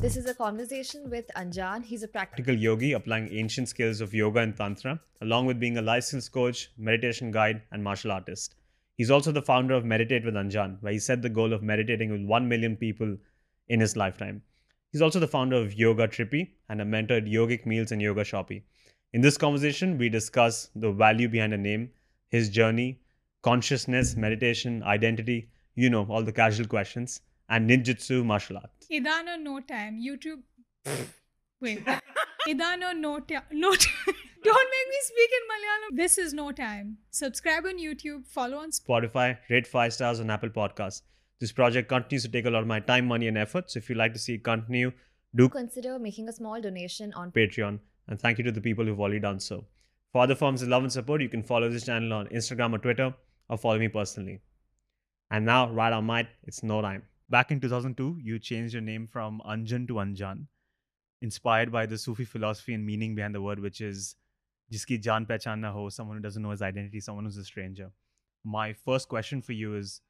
This is a conversation with Anjan. He's a practical yogi applying ancient skills of yoga and tantra, along with being a licensed coach, meditation guide, and martial artist. He's also the founder of Meditate with Anjan, where he set the goal of meditating with 1 million people in his lifetime. He's also the founder of Yoga Trippy and a mentor at Yogic Meals and Yoga Shoppy. In this conversation, we discuss the value behind a name, his journey, consciousness, meditation, identity, you know, all the casual questions, and ninjutsu martial arts. Idano no time. YouTube. Wait. Idano no time. No time. Don't make me speak in Malayalam. This is no time. Subscribe on YouTube. Follow on Spotify. Spotify, rate 5 stars on Apple Podcasts. This project continues to take a lot of my time, money, and effort. So if you'd like to see it continue, do consider making a small donation on Patreon. And thank you to the people who've already done so. For other forms of love and support, you can follow this channel on Instagram or Twitter or follow me personally. And now, right on mic, it's no time. Back in 2002, you changed your name from Anjan to Anjan, inspired by the Sufi philosophy and meaning behind the word, which is jiski jaan pehchan ho, someone who doesn't know his identity, someone who's a stranger. My first question for you is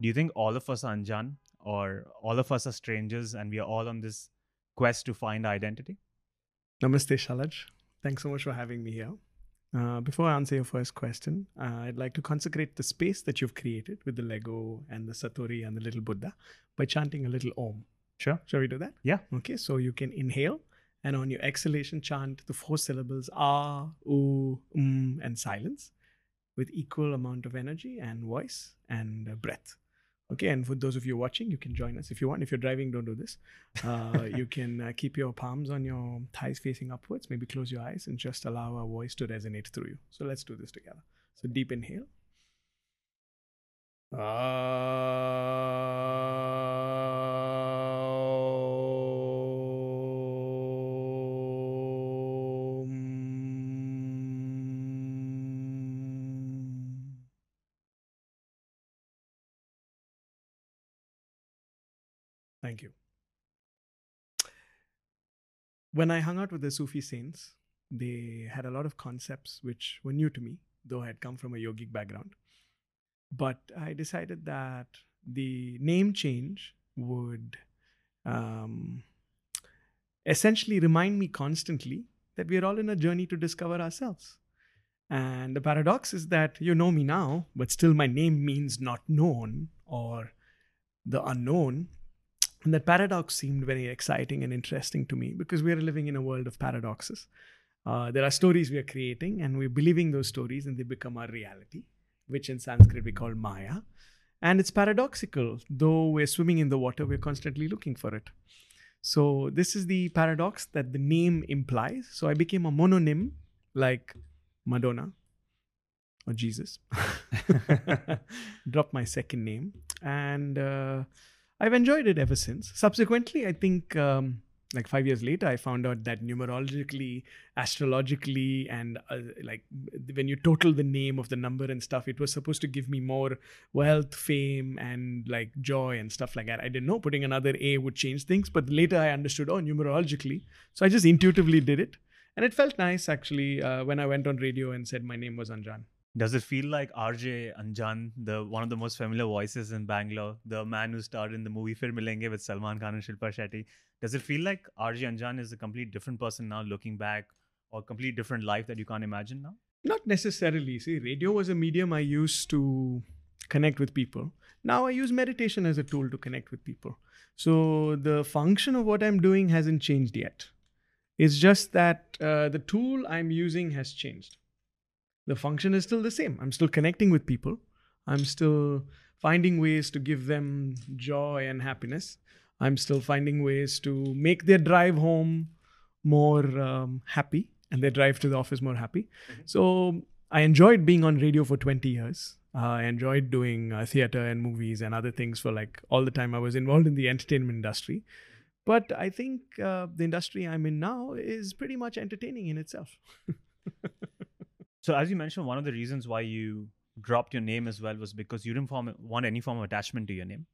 Do you think all of us are Anjan or all of us are strangers and we are all on this quest to find identity? Namaste, Shalaj. Thanks so much for having me here. Uh, before I answer your first question, uh, I'd like to consecrate the space that you've created with the Lego and the Satori and the little Buddha by chanting a little Om. Sure. Shall we do that? Yeah. Okay, so you can inhale and on your exhalation chant the four syllables Ah, Oo, Um, and silence with equal amount of energy and voice and uh, breath. Okay, and for those of you watching, you can join us if you want. If you're driving, don't do this. Uh, you can uh, keep your palms on your thighs facing upwards, maybe close your eyes and just allow our voice to resonate through you. So let's do this together. So deep inhale. Om. Thank you. When I hung out with the Sufi saints, they had a lot of concepts which were new to me, though I had come from a yogic background. But I decided that the name change would um, essentially remind me constantly that we are all in a journey to discover ourselves. And the paradox is that you know me now, but still my name means not known or the unknown. And that paradox seemed very exciting and interesting to me because we are living in a world of paradoxes. Uh, there are stories we are creating, and we're believing those stories, and they become our reality, which in Sanskrit we call Maya. And it's paradoxical. Though we're swimming in the water, we're constantly looking for it. So, this is the paradox that the name implies. So, I became a mononym like Madonna or Jesus. Dropped my second name. And uh, I've enjoyed it ever since. Subsequently, I think um, like five years later, I found out that numerologically, astrologically, and uh, like when you total the name of the number and stuff, it was supposed to give me more wealth, fame, and like joy and stuff like that. I didn't know putting another A would change things, but later I understood, oh, numerologically. So I just intuitively did it. And it felt nice actually uh, when I went on radio and said my name was Anjan. Does it feel like RJ Anjan, the one of the most familiar voices in Bangalore, the man who starred in the movie Fir Milenge with Salman Khan and Shilpa Shetty? Does it feel like RJ Anjan is a complete different person now, looking back, or a complete different life that you can't imagine now? Not necessarily. See, radio was a medium I used to connect with people. Now I use meditation as a tool to connect with people. So the function of what I'm doing hasn't changed yet. It's just that uh, the tool I'm using has changed. The function is still the same. I'm still connecting with people. I'm still finding ways to give them joy and happiness. I'm still finding ways to make their drive home more um, happy and their drive to the office more happy. So I enjoyed being on radio for 20 years. Uh, I enjoyed doing uh, theater and movies and other things for like all the time I was involved in the entertainment industry. But I think uh, the industry I'm in now is pretty much entertaining in itself. So, as you mentioned, one of the reasons why you dropped your name as well was because you didn't form, want any form of attachment to your name.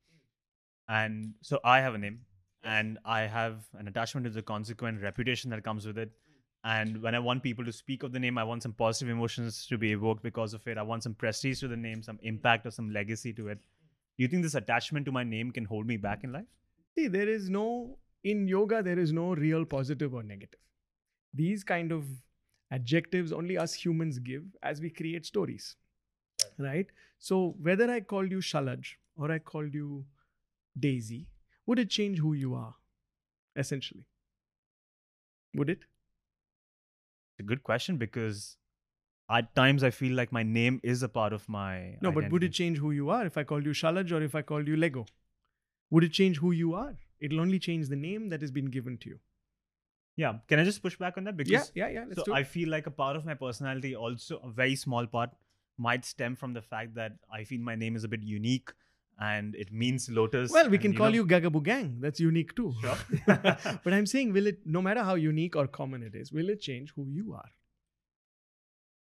And so, I have a name, and I have an attachment to the consequent reputation that comes with it. And when I want people to speak of the name, I want some positive emotions to be evoked because of it. I want some prestige to the name, some impact or some legacy to it. Do you think this attachment to my name can hold me back in life? See, there is no in yoga, there is no real positive or negative. These kind of adjectives only us humans give as we create stories. Right? So whether I called you Shalaj or I called you Daisy, would it change who you are? Essentially. Would it? It's a good question because at times I feel like my name is a part of my. No, but would it change who you are if I called you Shalaj or if I called you Lego? Would it change who you are? It'll only change the name that has been given to you. Yeah. Can I just push back on that? Because yeah, yeah, yeah. So I feel like a part of my personality, also a very small part, might stem from the fact that I feel my name is a bit unique and it means lotus. Well, we and, can call know- you Gagaboo Gang. That's unique too. Sure. but I'm saying, will it, no matter how unique or common it is, will it change who you are?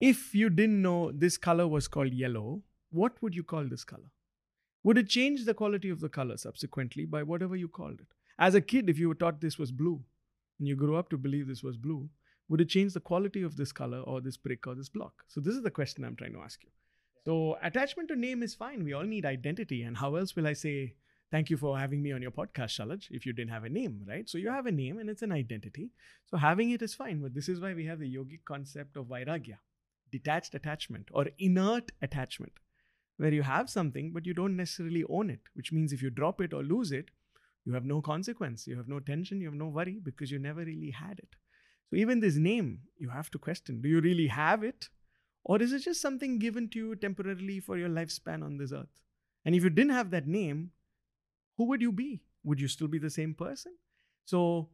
If you didn't know this color was called yellow, what would you call this color? Would it change the quality of the color subsequently by whatever you called it? As a kid, if you were taught this was blue and you grew up to believe this was blue, would it change the quality of this color or this brick or this block? So, this is the question I'm trying to ask you. So, attachment to name is fine. We all need identity. And how else will I say, thank you for having me on your podcast, Shalaj, if you didn't have a name, right? So, you have a name and it's an identity. So, having it is fine. But this is why we have the yogic concept of vairagya, detached attachment or inert attachment, where you have something, but you don't necessarily own it, which means if you drop it or lose it, you have no consequence, you have no tension, you have no worry because you never really had it. So, even this name, you have to question do you really have it? Or is it just something given to you temporarily for your lifespan on this earth? And if you didn't have that name, who would you be? Would you still be the same person? So,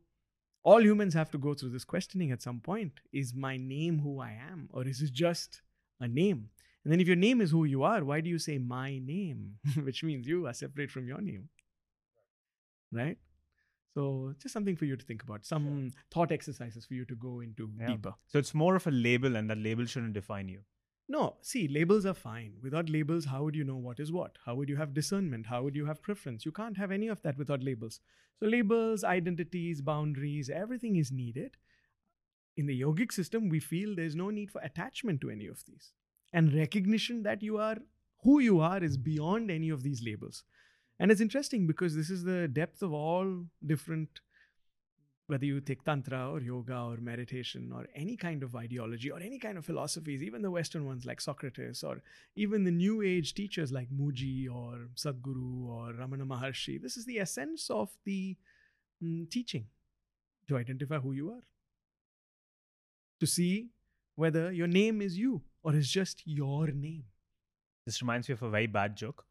all humans have to go through this questioning at some point. Is my name who I am? Or is it just a name? And then, if your name is who you are, why do you say my name? Which means you are separate from your name. Right? So, just something for you to think about. Some thought exercises for you to go into Yeah. deeper. So it's more of a label, and that label shouldn't define you. No, see, labels are fine. Without labels, how would you know what is what? How would you have discernment? How would you have preference? You can't have any of that without labels. So, labels, identities, boundaries, everything is needed. In the yogic system, we feel there's no need for attachment to any of these. And recognition that you are who you are is beyond any of these labels. And it's interesting because this is the depth of all different whether you take tantra or yoga or meditation or any kind of ideology or any kind of philosophies, even the Western ones like Socrates or even the New Age teachers like Mooji or Sadhguru or Ramana Maharshi, this is the essence of the mm, teaching to identify who you are, to see whether your name is you or is just your name. This reminds me of a very bad joke.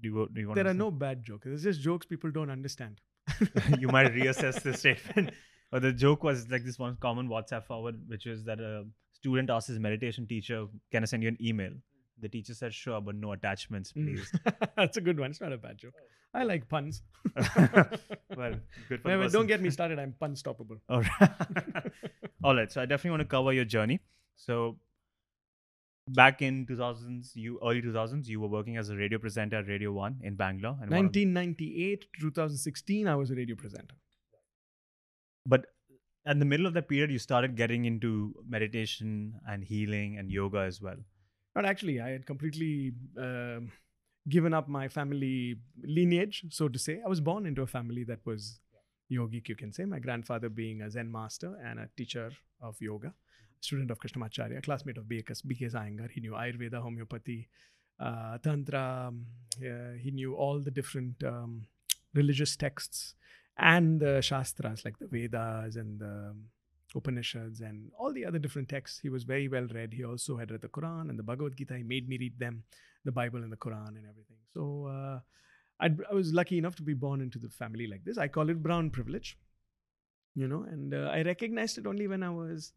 Do you do you want? There are no bad jokes. It's just jokes people don't understand. you might reassess this statement. But the joke was like this one common WhatsApp forward, which was that a student asked his meditation teacher, "Can I send you an email?" The teacher said, "Sure, but no attachments, Mm. please." That's a good one. It's not a bad joke. I like puns. well, good for the Wait, wait, person. don't get me started. I'm pun stoppable. All right. All right. So I definitely want to cover your journey. So back in 2000s, you early 2000s, you were working as a radio presenter at Radio One in Bangalore. And 1998 to 2016, I was a radio presenter. but at the middle of that period, you started getting into meditation and healing and yoga as well. Not actually, I had completely um, given up my family lineage, so to say. I was born into a family that was yogic, you can say. My grandfather being a Zen master and a teacher of yoga, student of Krishnamacharya, classmate of BK, BK Iyengar. He knew Ayurveda, homeopathy, uh, Tantra. um, uh, he knew all the different um, religious texts and the Shastras like the Vedas and the Upanishads and all the other different texts. He was very well read. He also had read the Quran and the Bhagavad Gita. He made me read them, the Bible and the Quran and everything. So uh, I was lucky enough to be born into the family like this. I call it brown privilege, you know, and uh, I recognized it only when I was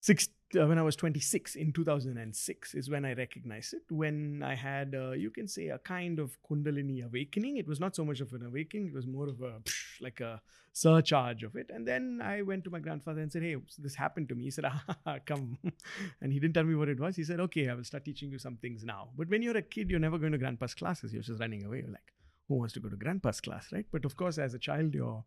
six. Uh, when I was 26 in 2006 is when I recognized it. When I had, uh, you can say, a kind of Kundalini awakening. It was not so much of an awakening; it was more of a psh, like a surcharge of it. And then I went to my grandfather and said, "Hey, this happened to me." He said, ah, "Come," and he didn't tell me what it was. He said, "Okay, I will start teaching you some things now." But when you're a kid, you're never going to grandpa's classes. You're just running away. You're like, "Who wants to go to grandpa's class?" Right? But of course, as a child, you're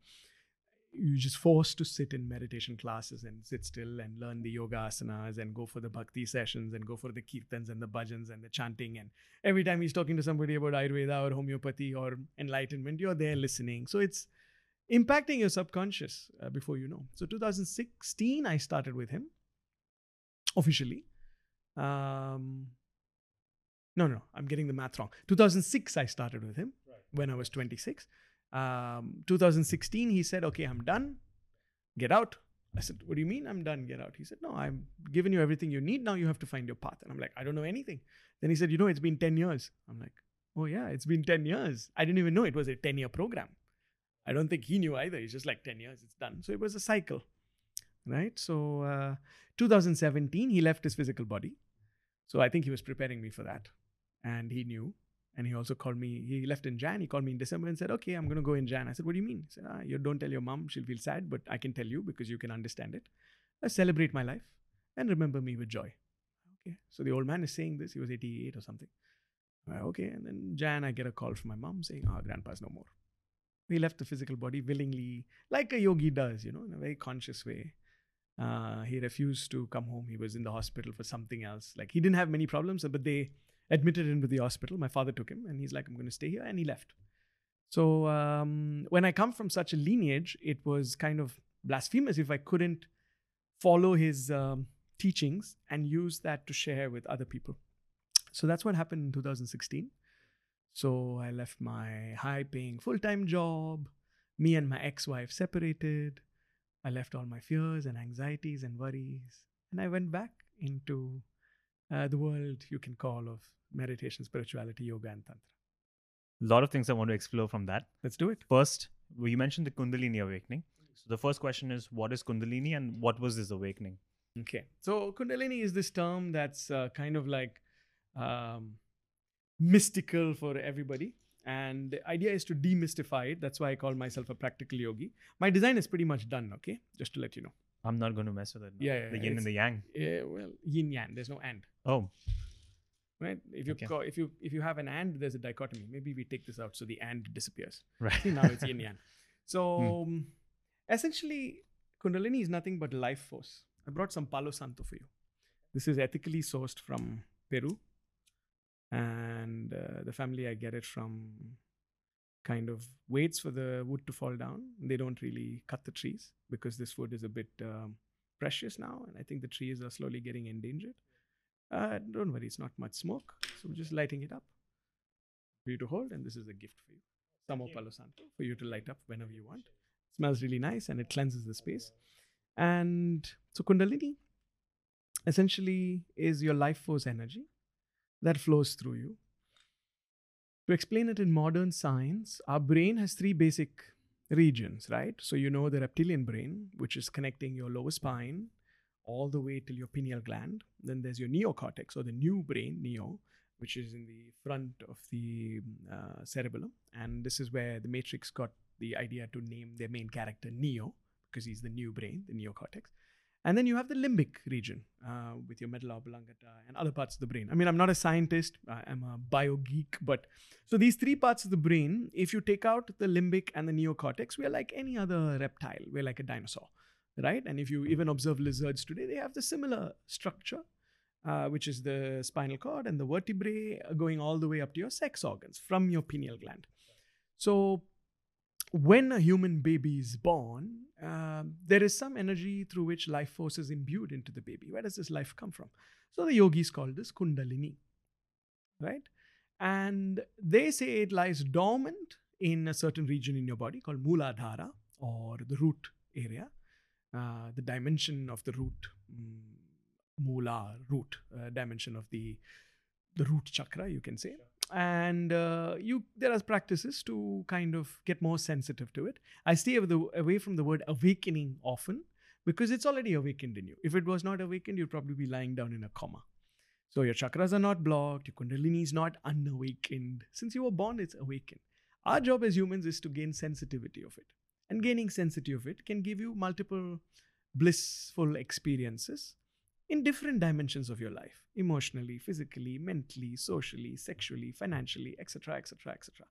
you're just forced to sit in meditation classes and sit still and learn the yoga asanas and go for the bhakti sessions and go for the kirtans and the bhajans and the chanting and every time he's talking to somebody about ayurveda or homeopathy or enlightenment you're there listening so it's impacting your subconscious uh, before you know. So 2016, I started with him officially. Um, no, no, I'm getting the math wrong. 2006, I started with him when I was 26. Um, 2016, he said, "Okay, I'm done. Get out." I said, "What do you mean I'm done? Get out?" He said, "No, I'm giving you everything you need. Now you have to find your path." And I'm like, "I don't know anything." Then he said, "You know, it's been 10 years." I'm like, "Oh yeah, it's been 10 years. I didn't even know it was a 10 year program." I don't think he knew either. He's just like 10 years, it's done. So it was a cycle, right? So uh, 2017, he left his physical body. So I think he was preparing me for that. And he knew. And he also called me, he left in Jan. He called me in December and said, Okay, I'm going to go in Jan. I said, What do you mean? He said, ah, You don't tell your mom, she'll feel sad, but I can tell you because you can understand it. I celebrate my life and remember me with joy. Okay. So the old man is saying this. He was 88 or something. Uh, okay. And then Jan, I get a call from my mom saying, Oh, grandpa's no more. He left the physical body willingly, like a yogi does, you know, in a very conscious way. Uh, he refused to come home. He was in the hospital for something else. Like he didn't have many problems, but they admitted him to the hospital. My father took him, and he's like, "I'm going to stay here," and he left. So um, when I come from such a lineage, it was kind of blasphemous if I couldn't follow his um, teachings and use that to share with other people. So that's what happened in 2016. So I left my high paying full time job. Me and my ex wife separated. I left all my fears and anxieties and worries. And I went back into uh, the world you can call of meditation, spirituality, yoga, and tantra. A lot of things I want to explore from that. Let's do it. First, well, you mentioned the Kundalini awakening. So the first question is, what is Kundalini and what was this awakening? Okay. So Kundalini is this term that's uh, kind of like um, mystical for everybody. And the idea is to demystify it. That's why I call myself a practical yogi. My design is pretty much done, okay? Just to let you know. I'm not going to mess with it. now. Yeah, yeah, the yin and the yang. Yeah, well, yin yang. There's no and, Oh, right? If you Okay. call, if you if you have an and, there's a dichotomy. Maybe we take this out so the and disappears. right. See, now it's yin yang. So um, essentially, Kundalini is nothing but life force. I brought some Palo Santo for you. This is ethically sourced from Peru, and uh, the family I get it from kind of waits for the wood to fall down. They don't really cut the trees because this wood is a bit um, precious now, and I think the trees are slowly getting endangered. Uh, don't worry, it's not much smoke, so we're just lighting it up for you to hold, and this is a gift for you. Some Palo Santo for you to light up whenever you want. smells really nice and it cleanses the space. And so Kundalini essentially is your life force energy that flows through you. To explain it in modern science, our brain has three basic regions, right? So you know the reptilian brain, which is connecting your lower spine all the way till your pineal gland. Then there's your neocortex or the new brain, neo, which is in the front of the uh, cerebellum. And this is where the Matrix got the idea to name their main character Neo, because he's the new brain, the neocortex. And then you have the limbic region uh, with your medulla oblongata and other parts of the brain. I mean, I'm not a scientist, I'm a bio geek, but so these three parts of the brain, if you take out the limbic and the neocortex, we're like any other reptile, we're like a dinosaur, right? And if you even observe lizards today, they have the similar structure, uh, which is the spinal cord and the vertebrae going all the way up to your sex organs from your pineal gland. So when a human baby is born, um, there is some energy through which life force is imbued into the baby. Where does this life come from? So the yogis call this Kundalini, right? And they say it lies dormant in a certain region in your body called Muladhara or the root area, uh, the dimension of the root, mm, Mula root uh, dimension of the the root chakra, you can say and uh, you there are practices to kind of get more sensitive to it. I stay away, from the word awakening often because it's already awakened in you. If it was not awakened you'd probably be lying down in a coma. So your chakras are not blocked your kundalini is not unawakened. Since you were born it's awakened. Our job as humans is to gain sensitivity of it. And gaining sensitivity of it can give you multiple blissful experiences in different dimensions of your life emotionally physically mentally socially sexually financially etc etc etc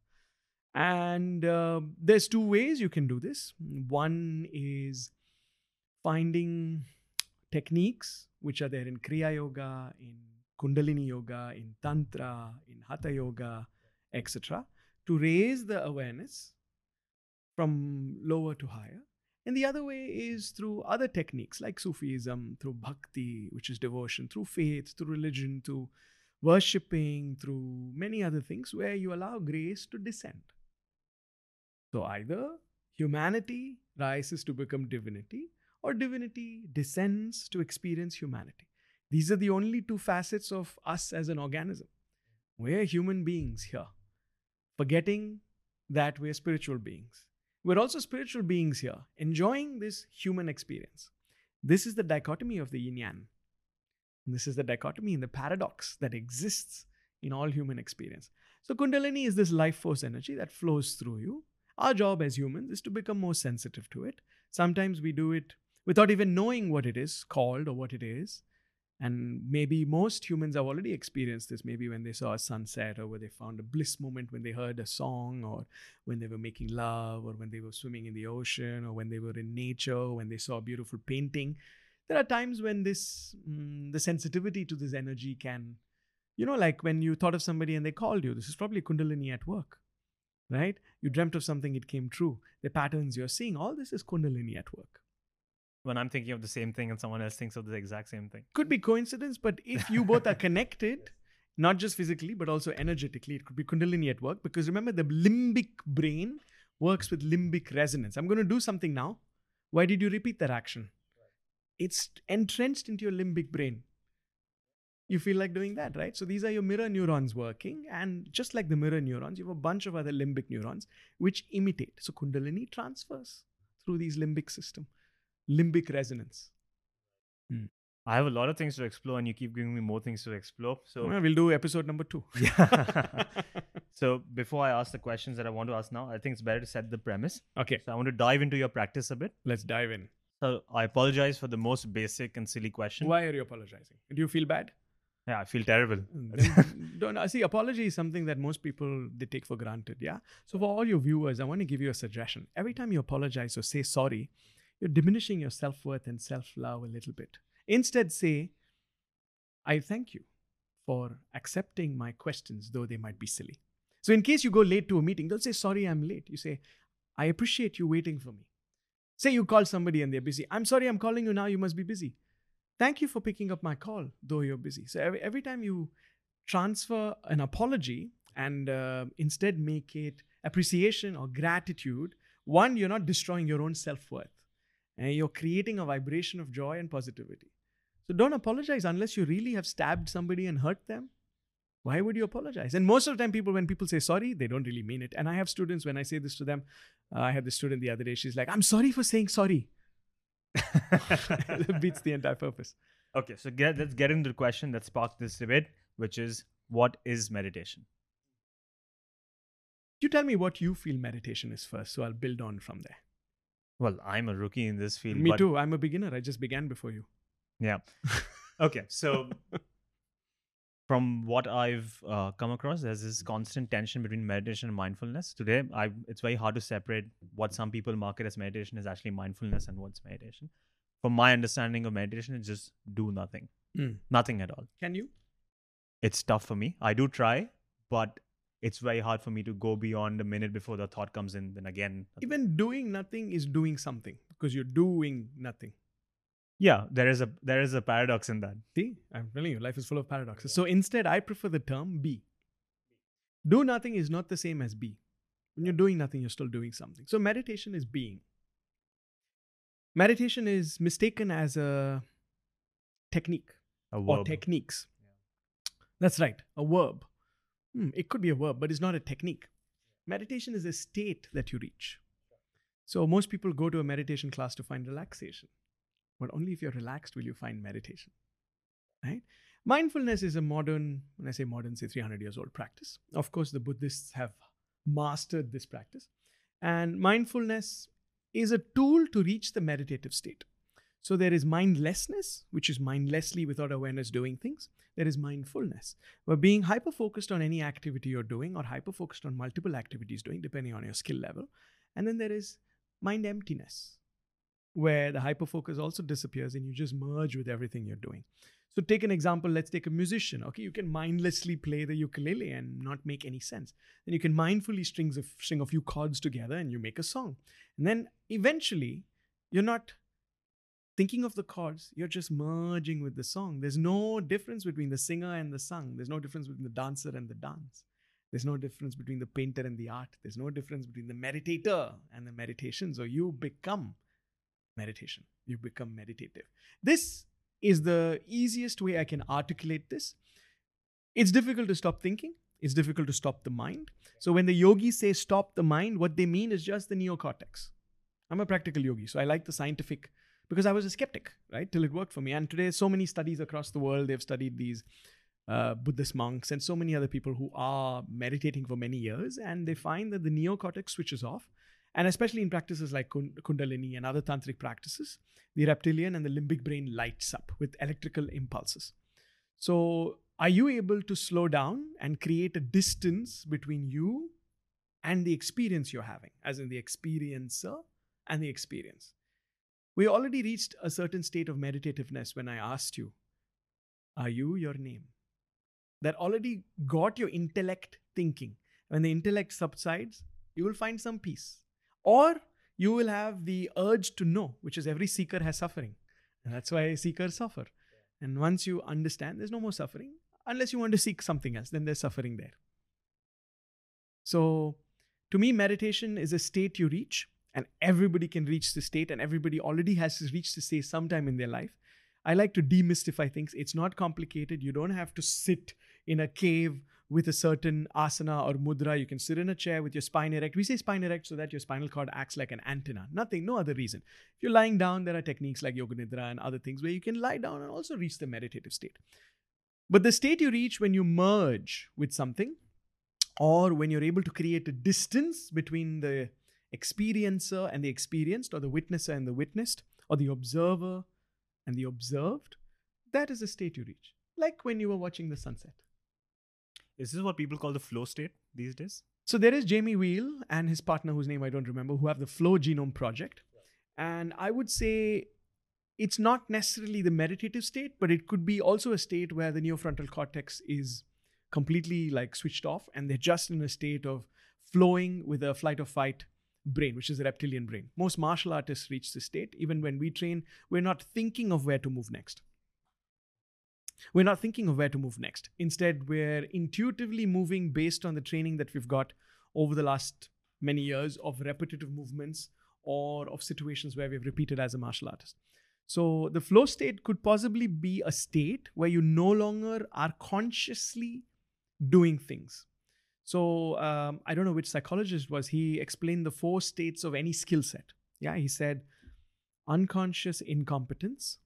and uh, there's two ways you can do this one is finding techniques which are there in kriya yoga in kundalini yoga in tantra in hatha yoga etc to raise the awareness from lower to higher. And the other way is through other techniques like Sufism, through bhakti, which is devotion, through faith, through religion, through worshipping, through many other things where you allow grace to descend. So either humanity rises to become divinity, or divinity descends to experience humanity. These are the only two facets of us as an organism. We're human beings here, forgetting that we're spiritual beings. We're also spiritual beings here, enjoying this human experience. This is the dichotomy of the yin yang. This is the dichotomy and the paradox that exists in all human experience. So, Kundalini is this life force energy that flows through you. Our job as humans is to become more sensitive to it. Sometimes we do it without even knowing what it is called or what it is. And maybe most humans have already experienced this, maybe when they saw a sunset or when they found a bliss moment when they heard a song or when they were making love or when they were swimming in the ocean or when they were in nature, when they saw a beautiful painting. There are times when this, mm, the sensitivity to this energy can, you know, like when you thought of somebody and they called you, this is probably Kundalini at work, right? You dreamt of something, it came true. The patterns you're seeing, all this is Kundalini at work when I'm thinking of the same thing and someone else thinks of the exact same thing. Could be coincidence, but if you both are connected, not just physically, but also energetically, it could be Kundalini at work. Because remember, the limbic brain works with limbic resonance. I'm going to do something now. Why did you repeat that action? It's entrenched into your limbic brain. You feel like doing that, right? So these are your mirror neurons working. And just like the mirror neurons, you have a bunch of other limbic neurons which imitate. So Kundalini transfers through these limbic system limbic resonance. Hmm. I have a lot of things to explore, and you keep giving me more things to explore. So well, we'll do episode number two. Yeah. so before I ask the questions that I want to ask now, I think it's better to set the premise. Okay. So I want to dive into your practice a bit. Let's dive in. So I apologize for the most basic and silly question. Why are you apologizing? Do you feel bad? Yeah, I feel terrible. Then don't uh, see. Apology is something that most people they take for granted. Yeah. So for all your viewers, I want to give you a suggestion. Every time you apologize or say sorry, you're diminishing your self worth and self love a little bit. Instead, say, I thank you for accepting my questions, though they might be silly. So, in case you go late to a meeting, don't say, Sorry, I'm late. You say, I appreciate you waiting for me. Say you call somebody and they're busy. I'm sorry, I'm calling you now. You must be busy. Thank you for picking up my call, though you're busy. So, every, every time you transfer an apology and uh, instead make it appreciation or gratitude, one, you're not destroying your own self worth and you're creating a vibration of joy and positivity. So don't apologize unless you really have stabbed somebody and hurt them. Why would you apologize? And most of the time, people, when people say sorry, they don't really mean it. And I have students, when I say this to them, uh, I had this student the other day, she's like, I'm sorry for saying sorry. that beats the entire purpose. Okay, so get, let's get into the question that sparked this debate, which is what is meditation? You tell me what you feel meditation is first, so I'll build on from there. Well, I'm a rookie in this field. Me too. I'm a beginner. I just began before you. Yeah. okay. So, from what I've uh, come across, there's this constant tension between meditation and mindfulness. Today, I it's very hard to separate what some people market as meditation is actually mindfulness and what's meditation. From my understanding of meditation, it's just do nothing, mm. nothing at all. Can you? It's tough for me. I do try, but it's very hard for me to go beyond a minute before the thought comes in. Then again, even doing nothing is doing something because you're doing nothing. Yeah, there is a there is a paradox in that. See, I'm telling you, life is full of paradoxes. So instead, I prefer the term be. Do nothing is not the same as be. When you're doing nothing, you're still doing something. So meditation is being. Meditation is mistaken as a technique a or techniques. That's right, a verb. Hmm, it could be a verb, but it's not a technique. Meditation is a state that you reach. So most people go to a meditation class to find relaxation, but only if you're relaxed will you find meditation. Right? Mindfulness is a modern, when I say modern, say 300 years old practice. Of course, the Buddhists have mastered this practice. And mindfulness is a tool to reach the meditative state. So there is mindlessness, which is mindlessly without awareness doing things. There is mindfulness, where being hyper focused on any activity you're doing or hyper focused on multiple activities doing, depending on your skill level. And then there is mind emptiness, where the hyper focus also disappears and you just merge with everything you're doing. So take an example. Let's take a musician. Okay, you can mindlessly play the ukulele and not make any sense. Then you can mindfully strings string a few chords together and you make a song. And then eventually, you're not thinking of the chords. You're just merging with the song. There's no difference between the singer and the sung. There's no difference between the dancer and the dance. There's no difference between the painter and the art. There's no difference between the meditator and the meditation. So you become meditation. You become meditative. This is the easiest way I can articulate this. It's difficult to stop thinking. It's difficult to stop the mind. So when the yogis say stop the mind, what they mean is just the neocortex. I'm a practical yogi, so I like the scientific because I was a skeptic, right? Till it worked for me. And today, so many studies across the world, they've studied these uh, Buddhist monks and so many other people who are meditating for many years, and they find that the neocortex switches off. And especially in practices like Kundalini and other tantric practices, the reptilian and the limbic brain lights up with electrical impulses. So, are you able to slow down and create a distance between you and the experience you're having, as in the experiencer and the experience? We already reached a certain state of meditativeness when I asked you, Are you your name? That already got your intellect thinking. When the intellect subsides, you will find some peace. Or you will have the urge to know, which is every seeker has suffering. And that's why seekers suffer. And once you understand, there's no more suffering. Unless you want to seek something else, then there's suffering there. So, to me, meditation is a state you reach, and everybody can reach the state, and everybody already has reached the state sometime in their life. I like to demystify things. It's not complicated. You don't have to sit in a cave with a certain asana or mudra. You can sit in a chair with your spine erect. We say spine erect so that your spinal cord acts like an antenna. Nothing, no other reason. If you're lying down, there are techniques like yoga nidra and other things where you can lie down and also reach the meditative state. But the state you reach when you merge with something, or when you're able to create a distance between the experiencer and the experienced, or the witnesser and the witnessed, or the observer and the observed, that is the state you reach. Like when you were watching the sunset. This is this what people call the flow state these days? So there is Jamie Wheal and his partner, whose name I don't remember, who have the Flow Genome Project. And I would say it's not necessarily the meditative state, but it could be also a state where the neofrontal cortex is completely like switched off and they're just in a state of flowing with a flight or fight brain, which is the reptilian brain. Most martial artists reach this state. Even when we train, we're not thinking of where to move next. We're not thinking of where to move next. Instead, we're intuitively moving based on the training that we've got over the last many years of repetitive movements or of situations where we've repeated as a martial artist. So, the flow state could possibly be a state where you no longer are consciously doing things. So, um, I don't know which psychologist was, he explained the four states of any skill set. Yeah, he said unconscious incompetence,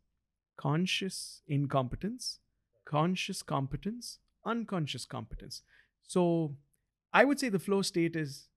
conscious incompetence, conscious competence, unconscious competence. So I would say the flow state is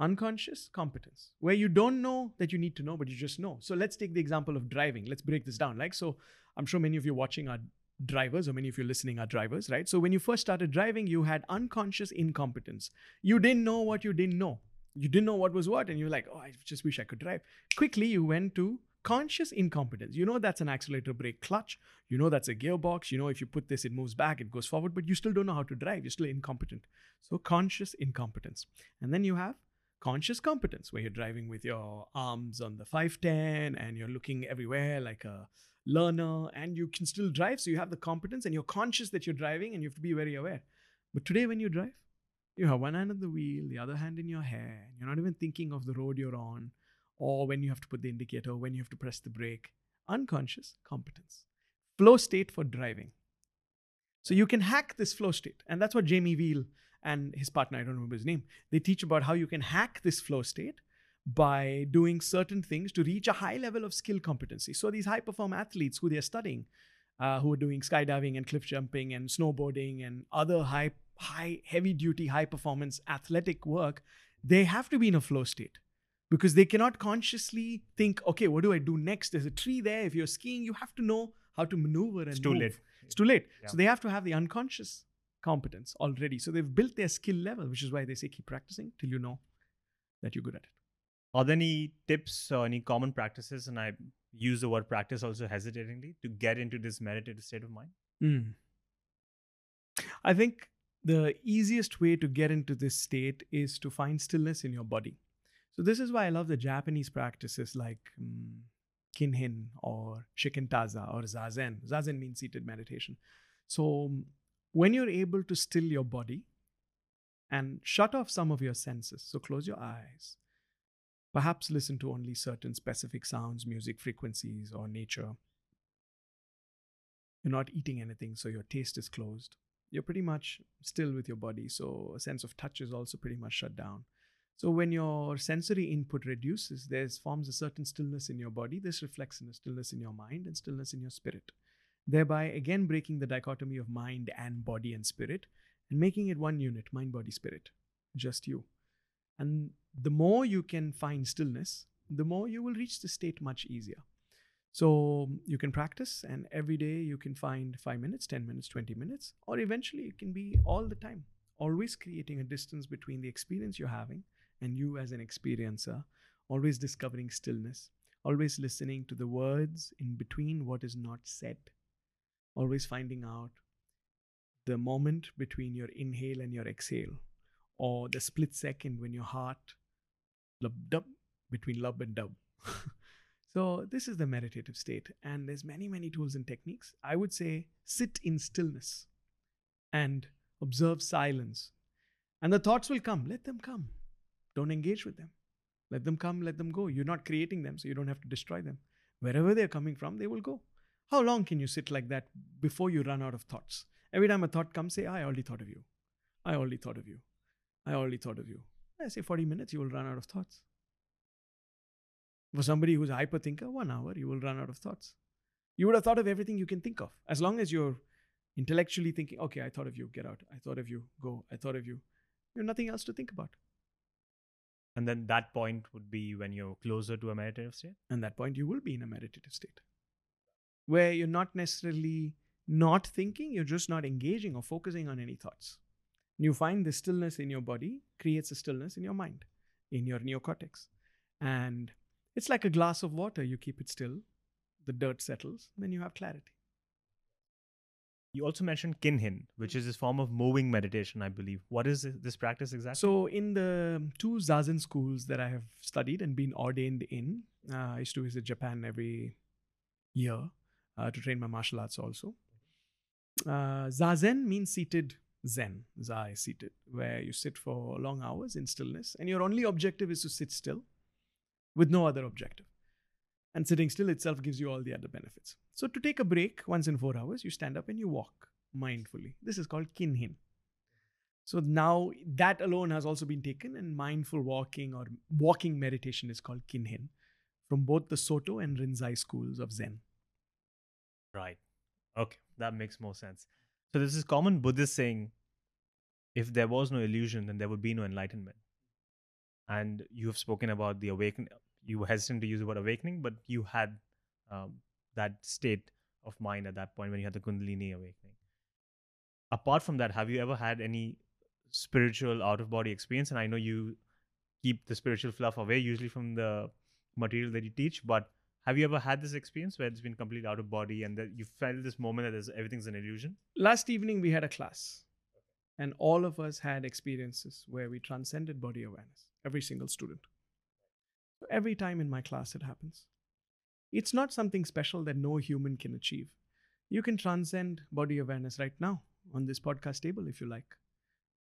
unconscious competence, where you don't know that you need to know, but you just know. So let's take the example of driving. Let's break this down. Like, so I'm sure many of you watching are drivers, or many of you listening are drivers, right? So when you first started driving, you had unconscious incompetence. You didn't know what you didn't know. You didn't know what was what, and you're like, oh, I just wish I could drive. Quickly, you went to conscious incompetence. You know that's an accelerator brake clutch. You know that's a gearbox. You know if you put this, it moves back, it goes forward, but you still don't know how to drive. You're still incompetent. So conscious incompetence. And then you have conscious competence, where you're driving with your arms on the 510 and you're looking everywhere like a learner and you can still drive. So you have the competence and you're conscious that you're driving and you have to be very aware. But today, when you drive, you have one hand on the wheel, the other hand in your hair. You're not even thinking of the road you're on or when you have to put the indicator, when you have to press the brake. Unconscious competence. Flow state for driving. So you can hack this flow state. And that's what Jamie Wheal and his partner, I don't remember his name, they teach about how you can hack this flow state by doing certain things to reach a high level of skill competency. So these high perform athletes who they're studying, uh, who are doing skydiving and cliff jumping and snowboarding and other high, high, heavy duty, high performance athletic work, they have to be in a flow state because they cannot consciously think, okay, what do I do next? There's a tree there. If you're skiing, you have to know how to maneuver and It's too move. late. It's too late. Yeah. So they have to have the unconscious competence already. So they've built their skill level, which is why they say keep practicing till you know that you're good at it. Are there any tips or any common practices? And I use the word practice also hesitatingly to get into this meditative state of mind? Mm. I think the easiest way to get into this state is to find stillness in your body. So, this is why I love the Japanese practices like um, Kinhin or Shikantaza or Zazen. Zazen means seated meditation. So, when you're able to still your body and shut off some of your senses, so close your eyes, perhaps listen to only certain specific sounds, music frequencies, or nature. You're not eating anything, so your taste is closed. You're pretty much still with your body, so a sense of touch is also pretty much shut down. So when your sensory input reduces, there's forms a certain stillness in your body. This reflects in a stillness in your mind and stillness in your spirit. Thereby again breaking the dichotomy of mind and body and spirit and making it one unit, mind, body, spirit. Just you. And the more you can find stillness, the more you will reach the state much easier. So you can practice, and every day you can find five minutes, 10 minutes, 20 minutes, or eventually it can be all the time, always creating a distance between the experience you're having and you as an experiencer, always discovering stillness, always listening to the words in between what is not said, always finding out the moment between your inhale and your exhale, or the split second when your heart lub dub between lub and dub. so this is the meditative state, and there's many many tools and techniques. I would say sit in stillness and observe silence, and the thoughts will come. Let them come. Don't engage with them. Let them come. Let them go. You're not creating them, so you don't have to destroy them. Wherever they're coming from, they will go. How long can you sit like that before you run out of thoughts? Every time a thought comes, say, I already thought of you. I already thought of you. I already thought of you. I say 40 minutes, you will run out of thoughts. For somebody who's a hyperthinker, one hour, you will run out of thoughts. You would have thought of everything you can think of. As long as you're intellectually thinking, okay, I thought of you, get out. I thought of you, go. I thought of you. You have nothing else to think about. And then that point would be when you're closer to a meditative state? And that point, you will be in a meditative state where you're not necessarily not thinking, you're just not engaging or focusing on any thoughts. You find the stillness in your body creates a stillness in your mind, in your neocortex. And it's like a glass of water. You keep it still, the dirt settles, then you have clarity. You also mentioned kinhin, which is this form of moving meditation, I believe. What is this- this practice exactly? So, in the two Zazen schools that I have studied and been ordained in, uh, I used to visit Japan every year uh, to train my martial arts also. Uh, Zazen means seated Zen. Zai seated, where you sit for long hours in stillness, and your only objective is to sit still with no other objective. And sitting still itself gives you all the other benefits. So, to take a break once in four hours, you stand up and you walk mindfully. This is called kinhin. So now that alone has also been taken, and mindful walking or walking meditation is called kinhin from both the Soto and Rinzai schools of Zen. Right. Okay, that makes more sense. So this is common Buddhist saying, if there was no illusion, then there would be no enlightenment. And you have spoken about the awakening. You were hesitant to use the word awakening, but you had um, that state of mind at that point when you had the Kundalini awakening. Apart from that, have you ever had any spiritual out of body experience? And I know you keep the spiritual fluff away usually from the material that you teach, but have you ever had this experience where it's been completely out of body and that you felt this moment that everything's an illusion? Last evening, we had a class, and all of us had experiences where we transcended body awareness, every single student. Every time in my class, it happens. It's not something special that no human can achieve. You can transcend body awareness right now on this podcast table if you like.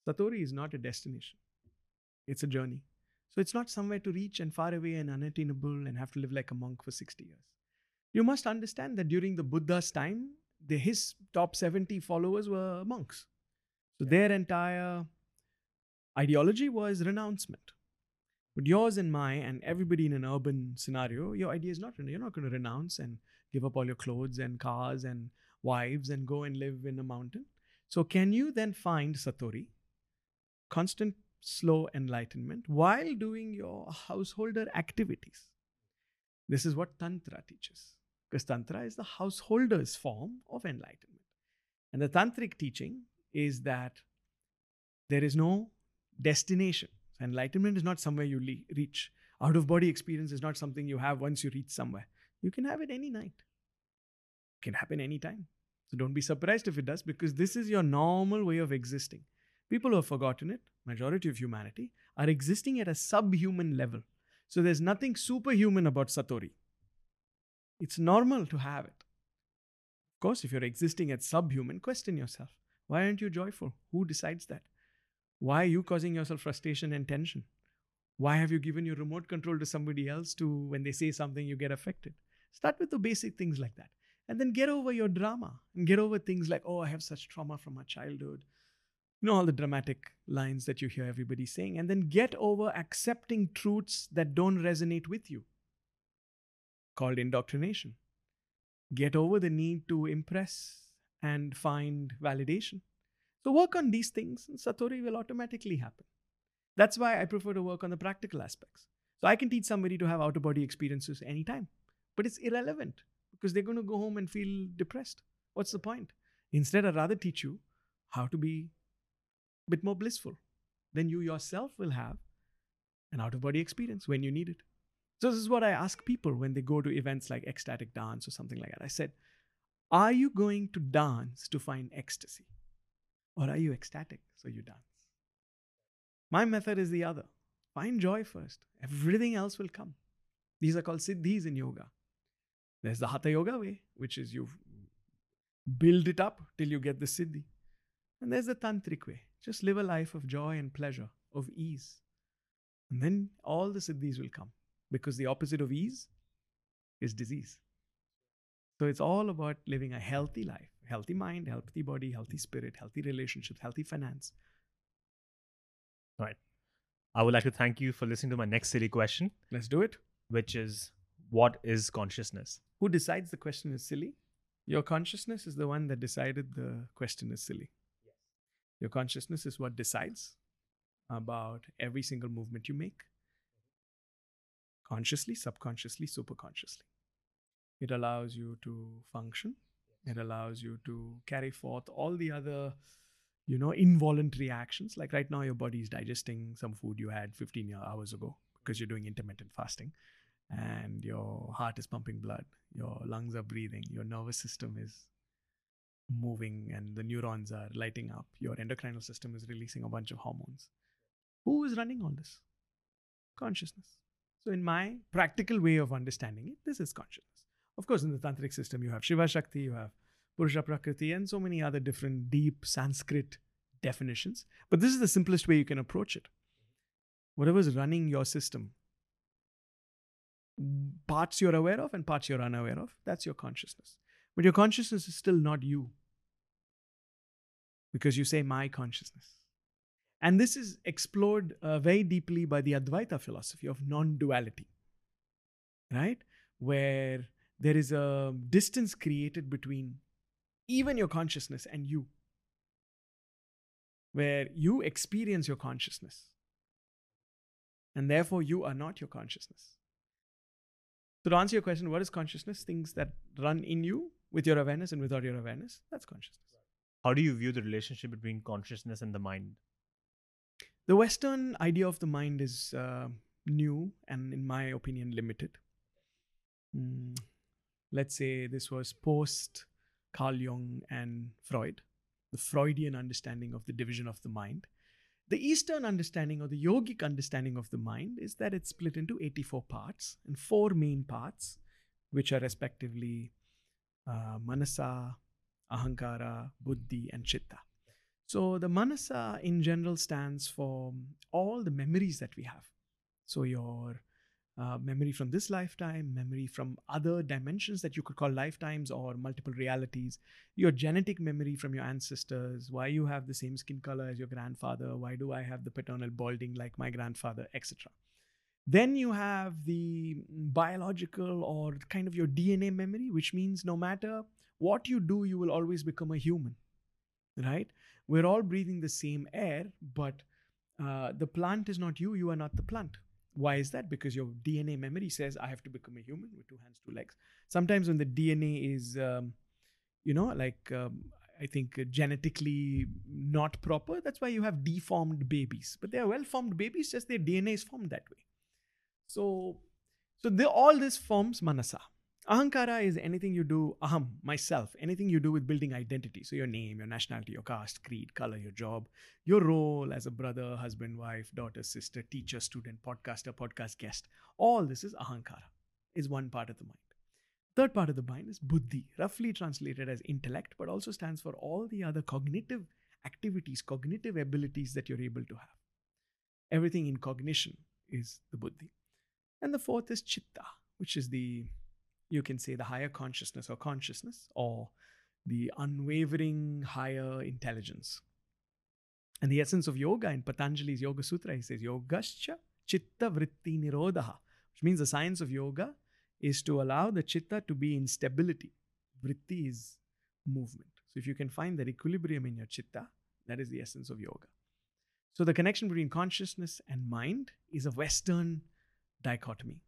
Satori is not a destination, it's a journey. So it's not somewhere to reach and far away and unattainable and have to live like a monk for 60 years. You must understand that during the Buddha's time, the, his top 70 followers were monks. So their entire ideology was renouncement. But yours and my and everybody in an urban scenario, your idea is not you're not going to renounce and give up all your clothes and cars and wives and go and live in a mountain. So can you then find satori, constant slow enlightenment while doing your householder activities? This is what tantra teaches. Because tantra is the householder's form of enlightenment. And the tantric teaching is that there is no destination. Enlightenment is not somewhere you le- reach. Out of body experience is not something you have once you reach somewhere. You can have it any night. It can happen anytime. So don't be surprised if it does, because this is your normal way of existing. People who have forgotten it, majority of humanity, are existing at a subhuman level. So there's nothing superhuman about Satori. It's normal to have it. Of course, if you're existing at subhuman, question yourself why aren't you joyful? Who decides that? Why are you causing yourself frustration and tension? Why have you given your remote control to somebody else to when they say something you get affected? Start with the basic things like that. And then get over your drama and get over things like, oh, I have such trauma from my childhood. You know, all the dramatic lines that you hear everybody saying. And then get over accepting truths that don't resonate with you, called indoctrination. Get over the need to impress and find validation. So work on these things, and Satori will automatically happen. That's why I prefer to work on the practical aspects. So I can teach somebody to have out of body experiences anytime, but it's irrelevant because they're going to go home and feel depressed. What's the point? Instead, I'd rather teach you how to be bit more blissful. Then you yourself will have an out of body experience when you need it. So, this is what I ask people when they go to events like ecstatic dance or something like that. I said, Are you going to dance to find ecstasy? Or are you ecstatic so you dance? My method is the other. Find joy first. Everything else will come. These are called siddhis in yoga. There's the hatha yoga way, which is you build it up till you get the siddhi. And there's the tantric way. Just live a life of joy and pleasure, of ease. And then all the siddhis will come. Because the opposite of ease is disease. So it's all about living a healthy life, healthy mind, healthy body, healthy spirit, healthy relationships, healthy finance. Right. I would like to thank you for listening to my next silly question, Let's do it. which is what is consciousness? Who decides the question is silly? Your consciousness is the one that decided the question is silly. Your consciousness is what decides about every single movement you make. Consciously, subconsciously, superconsciously. It allows you to function. It allows you to carry forth all the other, you know, involuntary actions. Like right now, your body is digesting some food you had 15 hours ago because you're doing intermittent fasting and your heart is pumping blood, your lungs are breathing, your nervous system is moving, and the neurons are lighting up, your endocrinal system is releasing a bunch of hormones. Who is running all this? Consciousness. So, in my practical way of understanding it, this is consciousness. Of course, in the tantric system, you have Shiva Shakti, you have Purusha Prakriti, and so many other different deep Sanskrit definitions. But this is the simplest way you can approach it. Whatever's running your system, parts you're aware of and parts you're unaware of, that's your consciousness. But your consciousness is still not you. Because you say, my consciousness. And this is explored uh, very deeply by the Advaita philosophy of non duality, right? Where there is a distance created between even your consciousness and you, where you experience your consciousness. And therefore, you are not your consciousness. So, to answer your question, what is consciousness? Things that run in you with your awareness and without your awareness. That's consciousness. How do you view the relationship between consciousness and the mind? The Western idea of the mind is uh, new and, in my opinion, limited. Mm, let's say this was post Carl Jung and Freud, the Freudian understanding of the division of the mind. The Eastern understanding or the yogic understanding of the mind is that it's split into 84 parts and four main parts, which are respectively manasa, ahankara, buddhi, and chitta. So the manasa in general stands for all the memories that we have. So your uh, memory from this lifetime, memory from other dimensions that you could call lifetimes or multiple realities, your genetic memory from your ancestors, why you have the same skin color as your grandfather, why do I have the paternal balding like my grandfather, etc. Then you have the biological or kind of your DNA memory, which means no matter what you do, you will always become a human, right? We're all breathing the same air, but uh, the plant is not you, you are not the plant. Why is that? Because your DNA memory says, I have to become a human with two hands, two legs. Sometimes when the DNA is, um, you know, like um, I think genetically not proper, that's why you have deformed babies. But they are well formed babies, just their DNA is formed that way. So, so all this forms manasa. Ahankara is anything you do, aham, myself, anything you do with building identity. So your name, your nationality, your caste, creed, color, your job, your role as a brother, husband, wife, daughter, sister, teacher, student, podcaster, podcast guest. All this is ahankara, is one part of the mind. Third part of the mind is buddhi, roughly translated as intellect, but also stands for all the other cognitive activities, cognitive abilities that you're able to have. Everything in cognition is the buddhi. And the fourth is chitta, which is the you can say the higher consciousness or consciousness or the unwavering higher intelligence. And the essence of yoga in Patanjali's Yoga Sutra, he says, Yogascha chitta vritti nirodha, which means the science of yoga is to allow the chitta to be in stability. Vritti is movement. So if you can find that equilibrium in your chitta, that is the essence of yoga. So the connection between consciousness and mind is a Western dichotomy.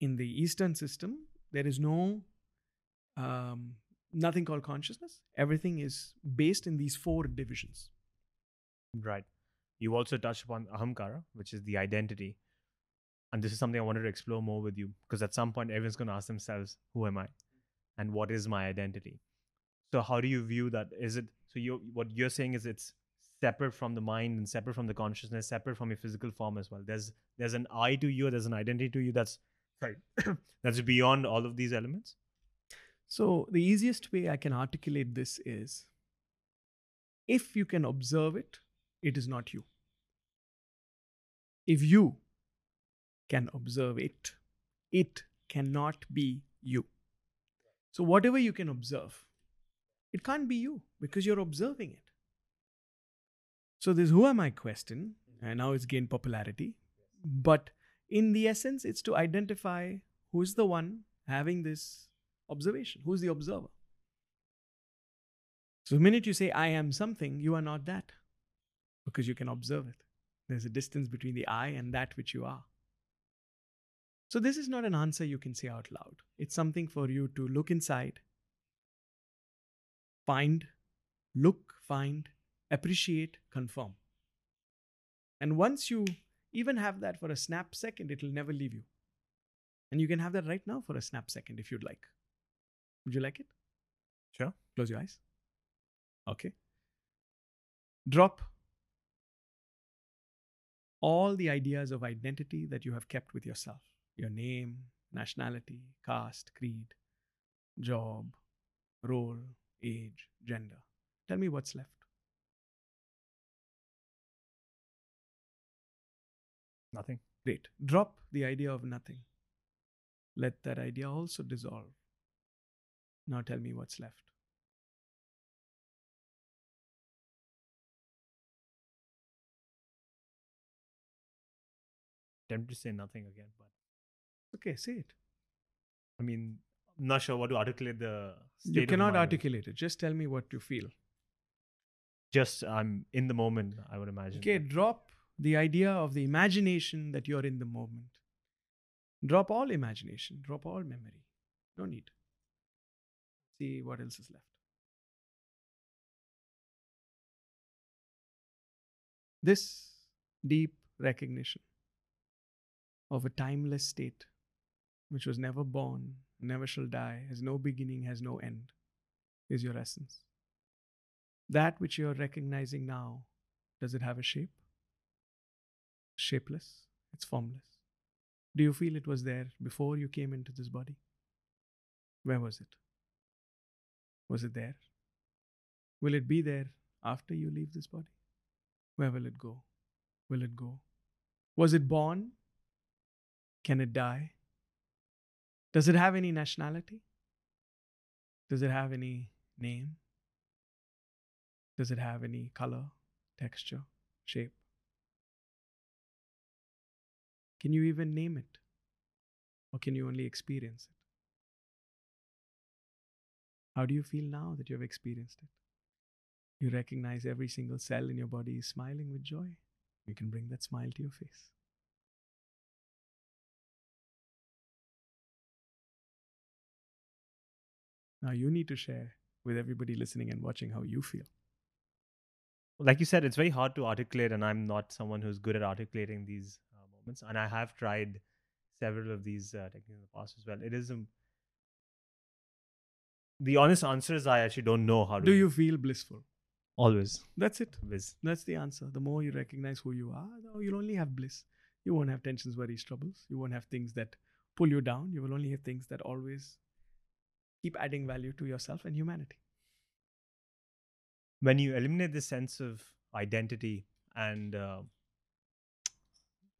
In the Eastern system, there is no um, nothing called consciousness. Everything is based in these four divisions. Right. You also touched upon ahamkara, which is the identity. And this is something I wanted to explore more with you because at some point everyone's going to ask themselves, who am I? And what is my identity? So how do you view that? Is it so you what you're saying is it's separate from the mind and separate from the consciousness, separate from your physical form as well. There's there's an I to you, there's an identity to you that's sorry that's beyond all of these elements. So, the easiest way I can articulate this is if you can observe it, it is not you. If you can observe it, it cannot be you. So, whatever you can observe, it can't be you because you're observing it. So, this who am I question, and now it's gained popularity, but in the essence, it's to identify who's the one having this observation, who's the observer. So, the minute you say, I am something, you are not that because you can observe it. There's a distance between the I and that which you are. So, this is not an answer you can say out loud. It's something for you to look inside, find, look, find, appreciate, confirm. And once you even have that for a snap second, it will never leave you. And you can have that right now for a snap second if you'd like. Would you like it? Sure. Close your eyes. Okay. Drop all the ideas of identity that you have kept with yourself your name, nationality, caste, creed, job, role, age, gender. Tell me what's left. Nothing. Great. Drop the idea of nothing. Let that idea also dissolve. Now tell me what's left. Tempted to say nothing again, but Okay, say it. I mean, I'm not sure what to articulate the. State You cannot articulate it. Just tell me what you feel. Just I'm in the moment. I would imagine. Okay, drop the idea of the imagination that you're in the moment. Drop all imagination, drop all memory. No need. See what else is left. This deep recognition of a timeless state which was never born, never shall die, has no beginning, has no end, is your essence. That which you are recognizing now, does it have a shape? Shapeless, it's formless. Do you feel it was there before you came into this body? Where was it? Was it there? Will it be there after you leave this body? Where will it go? Will it go? Was it born? Can it die? Does it have any nationality? Does it have any name? Does it have any color, texture, shape? Can you even name it? Or can you only experience it? How do you feel now that you have experienced it? You recognize every single cell in your body is smiling with joy. You can bring that smile to your face. Now you need to share with everybody listening and watching how you feel. like you said, it's very hard to articulate, and I'm not someone who's good at articulating these And I have tried several of these uh, techniques in the past as well. It is, um, the honest answer is I actually don't know how to. Do you feel blissful? always? That's it. Always. That's the answer. The more you recognize who you are, you'll only have bliss. You won't have tensions, worries, troubles. You won't have things that pull you down. You will only have things that always keep adding value to yourself and humanity. When you eliminate the sense of identity and uh,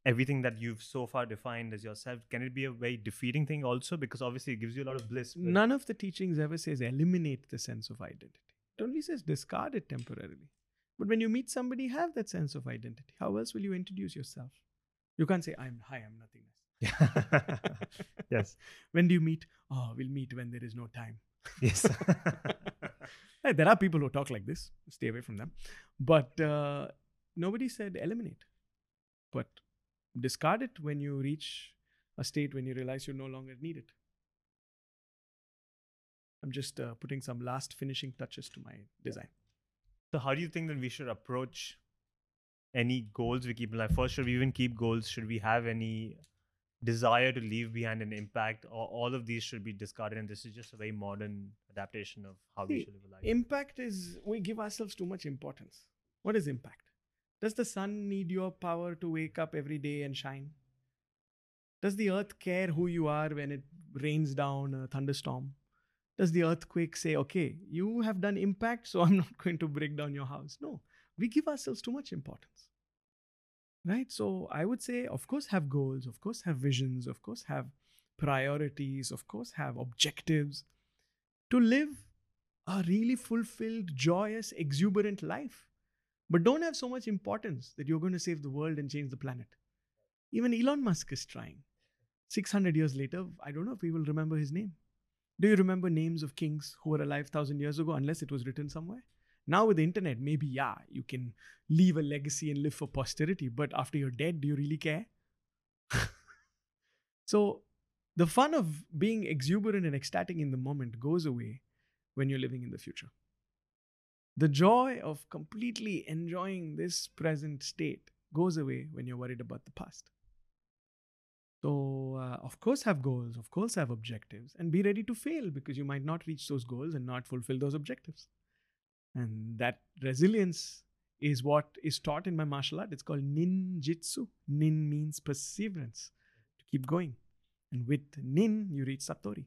everything that you've so far defined as yourself, can it be a very defeating thing also? Because obviously it gives you a lot of bliss. None of the teachings ever says eliminate the sense of identity. It only says discard it temporarily. But when you meet somebody, have that sense of identity. How else will you introduce yourself? You can't say, I'm hi, I'm nothingness. yes. When do you meet? Oh, we'll meet when there is no time. Yes. Hey, there are people who talk like this. Stay away from them. But uh, nobody said eliminate. But discard it when you reach a state when you realize you no longer need it. I'm just uh, putting some last finishing touches to my design. So how do you think that we should approach any goals we keep in life? First, should we even keep goals? Should we have any desire to leave behind an impact? Or all of these should be discarded and this is just a very modern adaptation of how we should live a life. Impact is we give ourselves too much importance. What is impact? Does the sun need your power to wake up every day and shine? Does the earth care who you are when it rains down a thunderstorm? Does the earthquake say, okay, you have done impact, so I'm not going to break down your house? No, we give ourselves too much importance. Right? So I would say, of course, have goals, of course, have visions, of course, have priorities, of course, have objectives to live a really fulfilled, joyous, exuberant life. But don't have so much importance that you're going to save the world and change the planet. Even Elon Musk is trying. 600 years later, I don't know if we will remember his name. Do you remember names of kings who were alive 1000 years ago unless it was written somewhere? Now with the internet, maybe, yeah, you can leave a legacy and live for posterity, but after you're dead, do you really care? so the fun of being exuberant and ecstatic in the moment goes away when you're living in the future. The joy of completely enjoying this present state goes away when you're worried about the past. So, uh, of course, have goals, of course, have objectives, and be ready to fail because you might not reach those goals and not fulfill those objectives. And that resilience is what is taught in my martial art. It's called ninjitsu. Nin means perseverance, to keep going. And with nin, you reach satori.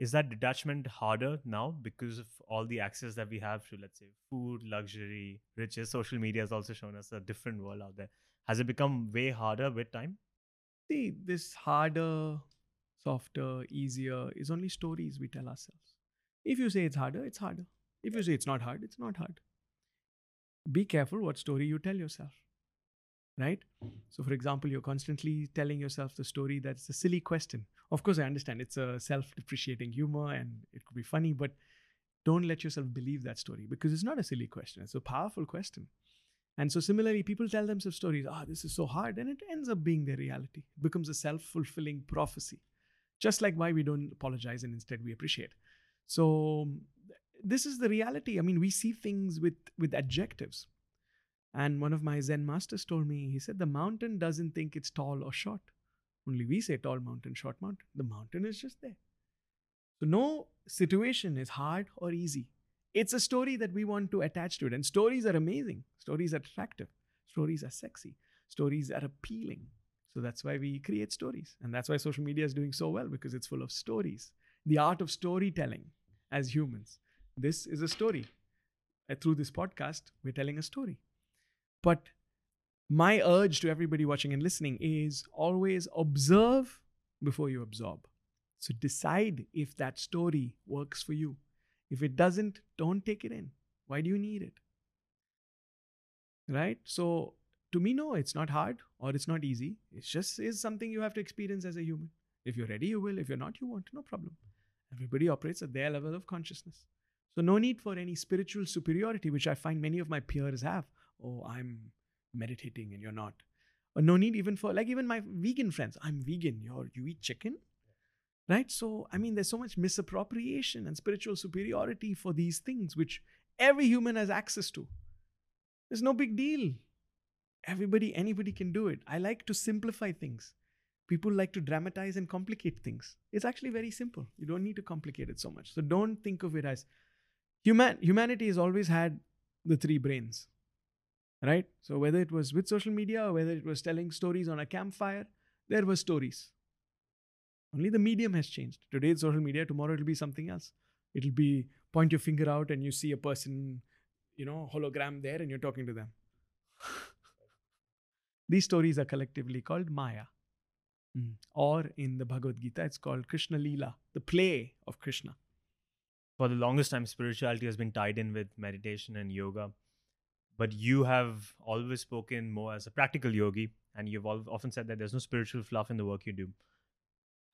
Is that detachment harder now because of all the access that we have to let's say food luxury riches social media has also shown us a different world out there has it become way harder with time See, this harder, softer, easier is only stories we tell ourselves. If you say it's harder, it's harder. If you say it's not hard, it's not hard. Be careful what story you tell yourself. Right? So, for example, you're constantly telling yourself the story that's a silly question. Of course, I understand it's a self depreciating humor and it could be funny, but don't let yourself believe that story because it's not a silly question, it's a powerful question. And so, similarly, people tell themselves stories, ah, this is so hard, and it ends up being their reality. It becomes a self fulfilling prophecy. Just like why we don't apologize and instead we appreciate. So, this is the reality. I mean, we see things with, with adjectives. And one of my Zen masters told me, he said, the mountain doesn't think it's tall or short. Only we say tall mountain, short mountain. The mountain is just there. So, no situation is hard or easy. It's a story that we want to attach to it. And stories are amazing. Stories are attractive. Stories are sexy. Stories are appealing. So that's why we create stories. And that's why social media is doing so well because it's full of stories. The art of storytelling as humans. This is a story. Uh, Through this podcast, we're telling a story. But my urge to everybody watching and listening is always observe before you absorb. So decide if that story works for you. If it doesn't, don't take it in. Why do you need it? Right? So, to me, no, it's not hard or it's not easy. It just is something you have to experience as a human. If you're ready, you will. If you're not, you won't. No problem. Everybody operates at their level of consciousness. So, no need for any spiritual superiority, which I find many of my peers have. Oh, I'm meditating and you're not. Or no need even for, like, even my vegan friends. I'm vegan. You're, you eat chicken? right so i mean there's so much misappropriation and spiritual superiority for these things which every human has access to there's no big deal everybody anybody can do it i like to simplify things people like to dramatize and complicate things. It's actually very simple. You don't need to complicate it so much. So don't think of it as human humanity has always had the three brains. Right? So whether it was with social media or whether it was telling stories on a campfire, there were stories. Only the medium has changed. Today it's social media, tomorrow it'll be something else. It'll be point your finger out and you see a person, you know, hologram there and you're talking to them. These stories are collectively called Maya. Mm. Or in the Bhagavad Gita, it's called Krishna Leela, the play of Krishna. For the longest time, spirituality has been tied in with meditation and yoga. But you have always spoken more as a practical yogi, and you've often said that there's no spiritual fluff in the work you do.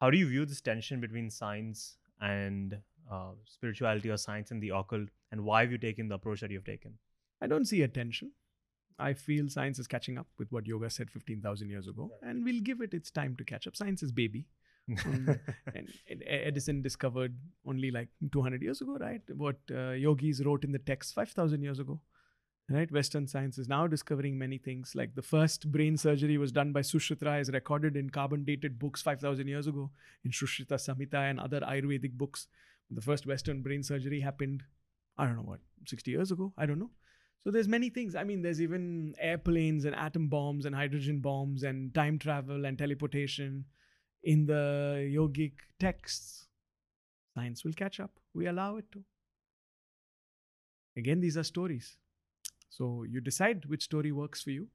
How do you view this tension between science and uh, spirituality or science and the occult, and why have you taken the approach that you've taken? I don't see a tension. I feel science is catching up with what yoga said 15,000 years ago, and we'll give it its time to catch up. Science is baby. Mm. and Edison discovered only like 200 years ago, right? What uh, yogis wrote in the text 5,000 years ago, right? Western science is now discovering many things. Like the first brain surgery was done by Sushruta, is recorded in carbon dated books 5,000 years ago in Sushruta Samhita and other Ayurvedic books. The first Western brain surgery happened, I don't know what, 60 years ago? I don't know. So there's many things. I mean, there's even airplanes and atom bombs and hydrogen bombs and time travel and teleportation in the yogic texts. Science will catch up. We allow it to. Again, these are stories. So you decide which story works for you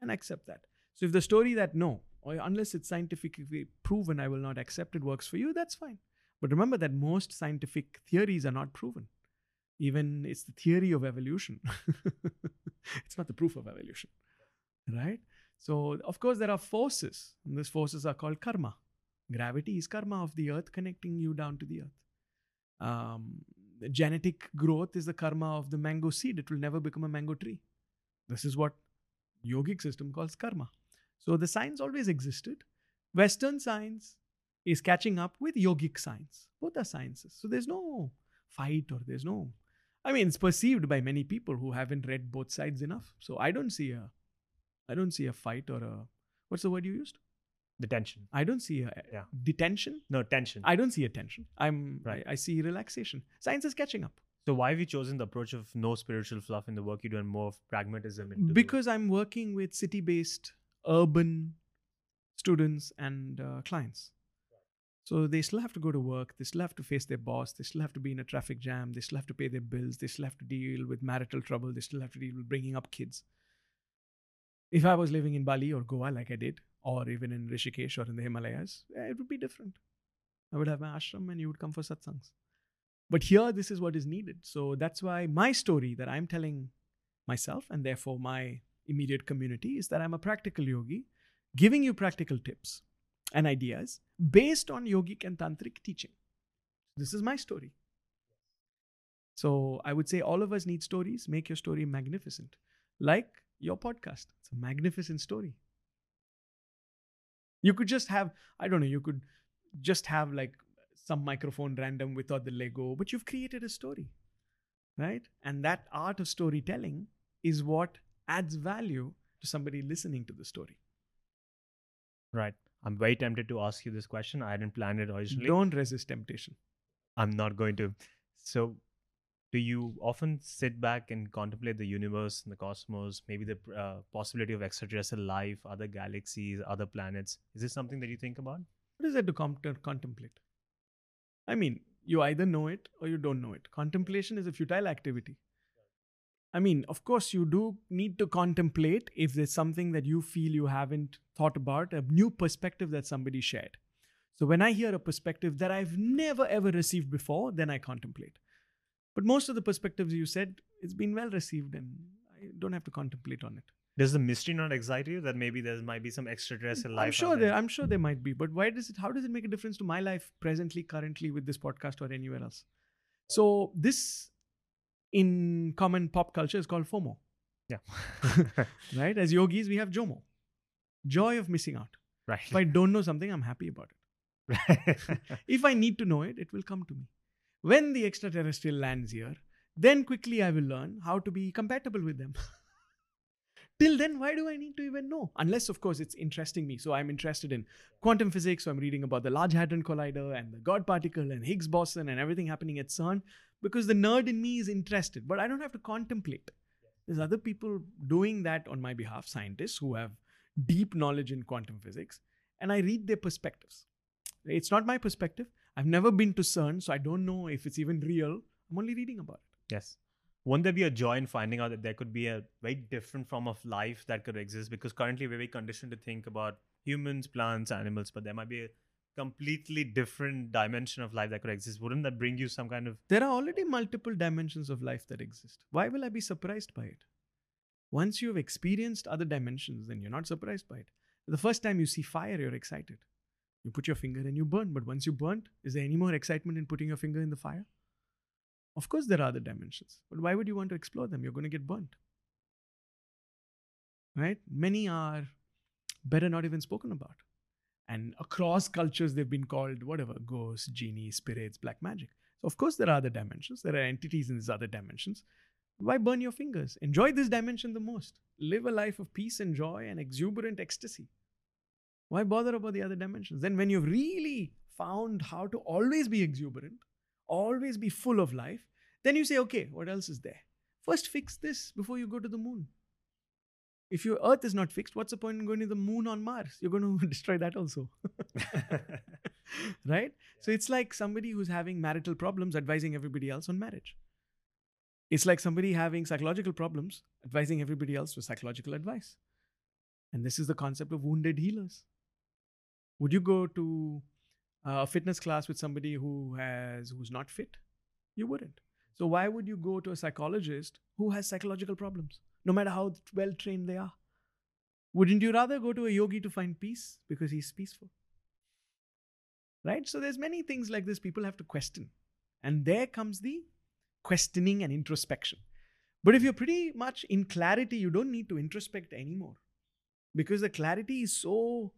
and accept that. So if the story that no, or unless it's scientifically proven, I will not accept it works for you, that's fine. But remember that most scientific theories are not proven. Even it's the theory of evolution. it's not the proof of evolution. Right? So, of course, there are forces, and these forces are called karma. Gravity is karma of the earth connecting you down to the earth. Um, genetic growth is the karma of the mango seed. It will never become a mango tree. This is what yogic system calls karma. So the science always existed. Western science is catching up with yogic science. Both are sciences. So there's no fight or there's no I mean it's perceived by many people who haven't read both sides enough. So I don't see a I don't see a fight or a what's the word you used? The tension. I don't see a Yeah. detention. No, tension. I don't see a tension. I'm Right. I, I see relaxation. Science is catching up. so why have you chosen the approach of no spiritual fluff in the work you do and more of pragmatism? Because I'm working with city based urban students and uh, clients. So they still have to go to work, they still have to face their boss, they still have to be in a traffic jam, they still have to pay their bills, they still have to deal with marital trouble, they still have to deal with bringing up kids. If I was living in Bali or Goa like I did, or even in Rishikesh or in the Himalayas, eh, it would be different. I would have my ashram and you would come for satsangs. But here, this is what is needed. So that's why my story that I'm telling myself and therefore my immediate community is that I'm a practical yogi giving you practical tips and ideas based on yogic and tantric teaching. This is my story. So I would say all of us need stories. Make your story magnificent. Like your podcast. It's a magnificent story. You could just have, I don't know, you could just have like some microphone random without the Lego, but you've created a story. Right? And that art of storytelling is what adds value to somebody listening to the story. Right. I'm very tempted to ask you this question. I didn't plan it originally. Don't resist temptation. I'm not going to. So, do you often sit back and contemplate the universe and the cosmos, maybe the uh, possibility of extraterrestrial life, other galaxies, other planets? Is this something that you think about? What is there to com- to contemplate? I mean, you either know it or you don't know it. Contemplation is a futile activity. I mean, of course, you do need to contemplate if there's something that you feel you haven't thought about, a new perspective that somebody shared. So when I hear a perspective that I've never ever received before, then I contemplate. But most of the perspectives you said, it's been well received and I don't have to contemplate on it. Does the mystery not excite you that maybe there might be some extraterrestrial life? I'm sure there. I'm sure there might be, but why does it? How does it make a difference to my life presently, currently, with this podcast or anywhere else? So this, in common pop culture, is called FOMO. Yeah. Right? As yogis, we have JOMO, joy of missing out. right. If I don't know something, I'm happy about it. If I need to know it, it will come to me. When the extraterrestrial lands here, then quickly I will learn how to be compatible with them. Till then, why do I need to even know? Unless, of course, it's interesting me. So I'm interested in quantum physics. So I'm reading about the Large Hadron Collider and the God particle and Higgs boson and everything happening at CERN because the nerd in me is interested. But I don't have to contemplate. There's other people doing that on my behalf, scientists who have deep knowledge in quantum physics, and I read their perspectives. It's not my perspective. I've never been to CERN, so I don't know if it's even real. I'm only reading about it. Yes. Won't there be a joy in finding out that there could be a very different form of life that could exist? Because currently we're very conditioned to think about humans, plants, animals, but there might be a completely different dimension of life that could exist. Wouldn't that bring you some kind of There are already multiple dimensions of life that exist. Why will I be surprised by it? Once you've experienced other dimensions, then you're not surprised by it. The first time you see fire, you're excited. You put your finger and you burn, but once you burnt, is there any more excitement in putting your finger in the fire? Of course, there are other dimensions, but why would you want to explore them? You're going to get burnt. Right? Many are better not even spoken about. And across cultures, they've been called whatever ghosts, genies, spirits, black magic. So, of course, there are other dimensions. There are entities in these other dimensions. Why burn your fingers? Enjoy this dimension the most. Live a life of peace and joy and exuberant ecstasy. Why bother about the other dimensions? Then, when you've really found how to always be exuberant, always be full of life, then you say, okay, what else is there? First, fix this before you go to the moon. If your Earth is not fixed, what's the point in going to the moon on Mars? You're going to destroy that also. right? So it's like somebody who's having marital problems advising everybody else on marriage. It's like somebody having psychological problems advising everybody else with psychological advice. And this is the concept of wounded healers. Would you go to uh, a fitness class with somebody who has who's not fit? You wouldn't. So why would you go to a psychologist who has psychological problems, no matter how well trained they are? Wouldn't you rather go to a yogi to find peace because he's peaceful? Right? So there's many things like this people have to question. And there comes the questioning and introspection. But if you're pretty much in clarity, you don't need to introspect anymore. Because the clarity is so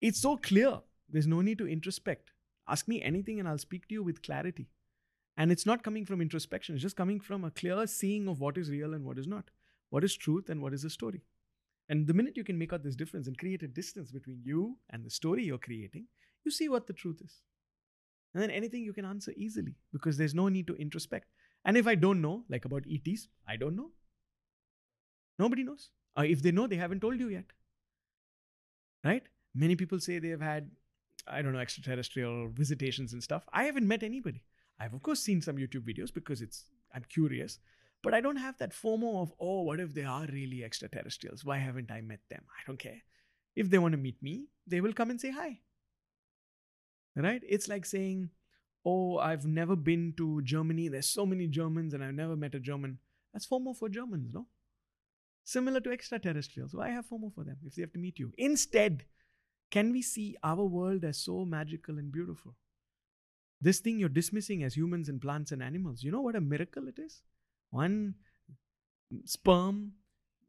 it's so clear. There's no need to introspect. Ask me anything and I'll speak to you with clarity. And it's not coming from introspection, it's just coming from a clear seeing of what is real and what is not, what is truth and what is a story. And the minute you can make out this difference and create a distance between you and the story you're creating, you see what the truth is. And then anything you can answer easily because there's no need to introspect. And if I don't know, like about ETs, I don't know. Nobody knows. Uh, if they know, they haven't told you yet. Right? Many people say they have had, I don't know, extraterrestrial visitations and stuff. I haven't met anybody. I've of course seen some YouTube videos because it's I'm curious, but I don't have that FOMO of oh, what if they are really extraterrestrials? Why haven't I met them? I don't care. If they want to meet me, they will come and say hi. Right? It's like saying, oh, I've never been to Germany. There's so many Germans and I've never met a German. That's FOMO for Germans, no? Similar to extraterrestrials. Why have FOMO for them if they have to meet you? Instead, can we see our world as so magical and beautiful? This thing you're dismissing as humans and plants and animals, you know what a miracle it is? One sperm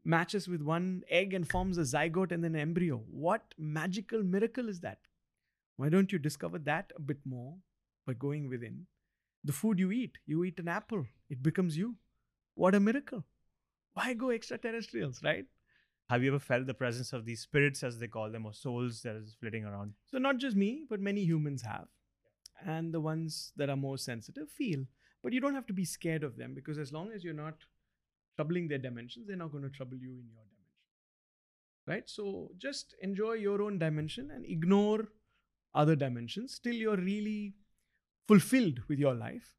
matches with one egg and forms a zygote and then an embryo. What magical miracle is that? Why don't you discover that a bit more by going within? The food you eat, you eat an apple, it becomes you. What a miracle. Why go extraterrestrials, right? Have you ever felt the presence of these spirits as they call them or souls that is flitting around? So, not just me, but many humans have. And the ones that are more sensitive feel. But you don't have to be scared of them because as long as you're not troubling their dimensions, they're not going to trouble you in your dimension. Right? So, just enjoy your own dimension and ignore other dimensions till you're really fulfilled with your life.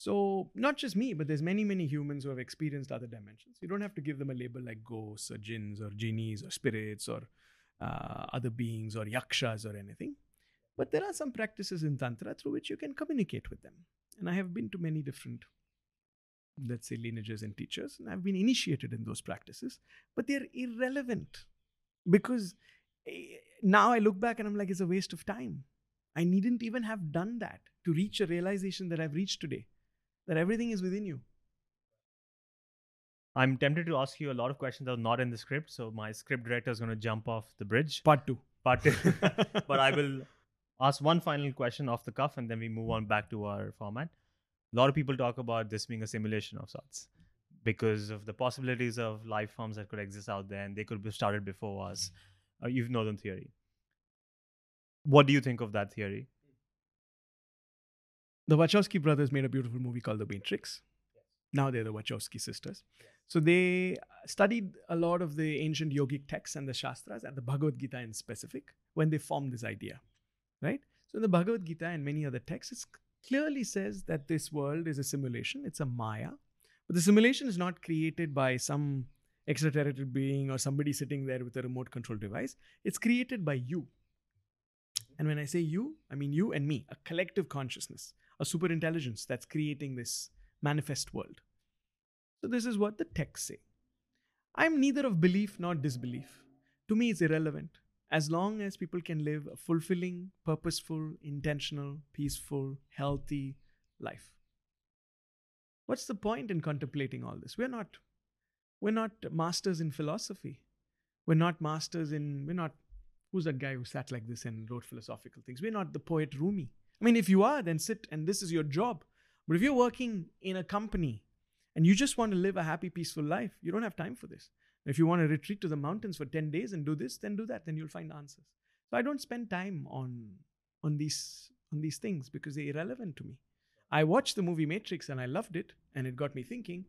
So, not just me, but there's many, many humans who have experienced other dimensions. You don't have to give them a label like ghosts or jinns or genies or spirits or uh, other beings or yakshas or anything. But there are some practices in Tantra through which you can communicate with them. And I have been to many different, let's say, lineages and teachers, and I've been initiated in those practices, but they're irrelevant because eh, now I look back and I'm like, it's a waste of time. I needn't even have done that to reach a realization that I've reached today that everything is within you. I'm tempted to ask you a lot of questions that are not in the script, so my script director is going to jump off the bridge. Part two. Part two. but I will ask one final question off the cuff and then we move on back to our format. A lot of people talk about this being a simulation of sorts. because of the possibilities of life forms that could exist out there and they could have started before us. Uh, you know the theory. What do you think of that theory? The Wachowski brothers made a beautiful movie called The Matrix. Now they're the Wachowski sisters. So they studied a lot of the ancient yogic texts and the Shastras and the Bhagavad Gita in specific when they formed this idea, right? So in the Bhagavad Gita and many other texts, it clearly says that this world is a simulation, it's a Maya. But the simulation is not created by some extraterrestrial being or somebody sitting there with a remote control device. It's created by you. Mm-hmm. And when I say you, I mean you and me, a collective consciousness, a super intelligence that's creating this manifest world. So, this is what the texts say. I'm neither of belief nor disbelief. To me, it's irrelevant. As long as people can live a fulfilling, purposeful, intentional, peaceful, healthy life. What's the point in contemplating all this? We're not we're not masters in philosophy. We're not masters in we're not who's that guy who sat like this and wrote philosophical things? We're not the poet Rumi. I mean, if you are, then sit and this is your job. But if you're working in a company and you just want to live a happy, peaceful life, you don't have time for this. If you want to retreat to the mountains for 10 days and do this, then do that. Then you'll find answers. So I don't spend time on on these on these things because they're irrelevant to me. I watched the movie Matrix and I loved it and it got me thinking.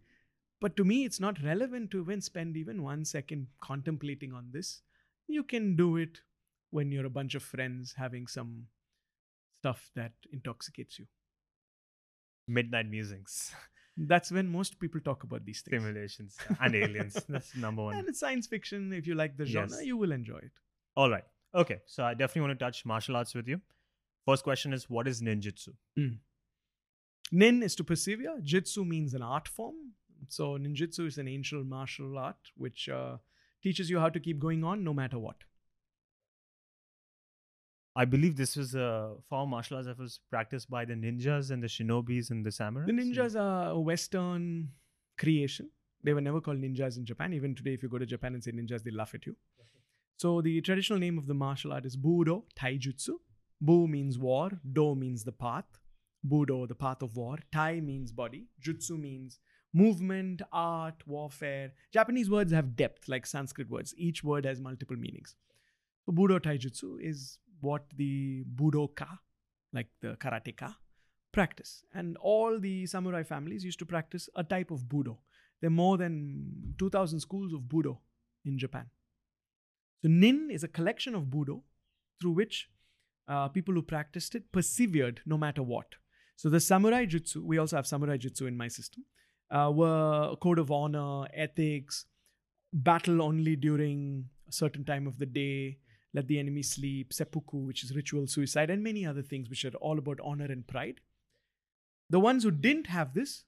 But to me, it's not relevant to even spend even one second contemplating on this. You can do it when you're a bunch of friends having some stuff that intoxicates you. Midnight musings, That's when most people talk about these things. simulations, and aliens. That's number one. And it's science fiction. If you like the genre, Yes. you will enjoy it. All right. Okay. So I definitely want to touch martial arts with you. First question is what is ninjutsu? Nin is to persevere. Jitsu means an art form. So ninjutsu is an ancient martial art which uh, teaches you how to keep going on no matter what. I believe this was a form of martial arts that was practiced by the ninjas and the shinobis and the samurais. The ninjas are a Western creation. They were never called ninjas in Japan. Even today, if you go to Japan and say ninjas, they laugh at you. So the traditional name of the martial art is Budo Taijutsu. Bu means war, Do means the path. Budo, the path of war. Tai means body. Jutsu means movement, art, warfare. Japanese words have depth, like Sanskrit words. Each word has multiple meanings. So Budo Taijutsu is what the Budoka, like the karateka, practice. And all the samurai families used to practice a type of Budo. There are more than 2,000 schools of Budo in Japan. So Nin is a collection of Budo through which uh, people who practiced it persevered no matter what. So the samurai jutsu, we also have samurai jutsu in my system, uh, were a code of honor, ethics, battle only during a certain time of the day, let the enemy sleep, seppuku, which is ritual suicide, and many other things which are all about honor and pride. The ones who didn't have this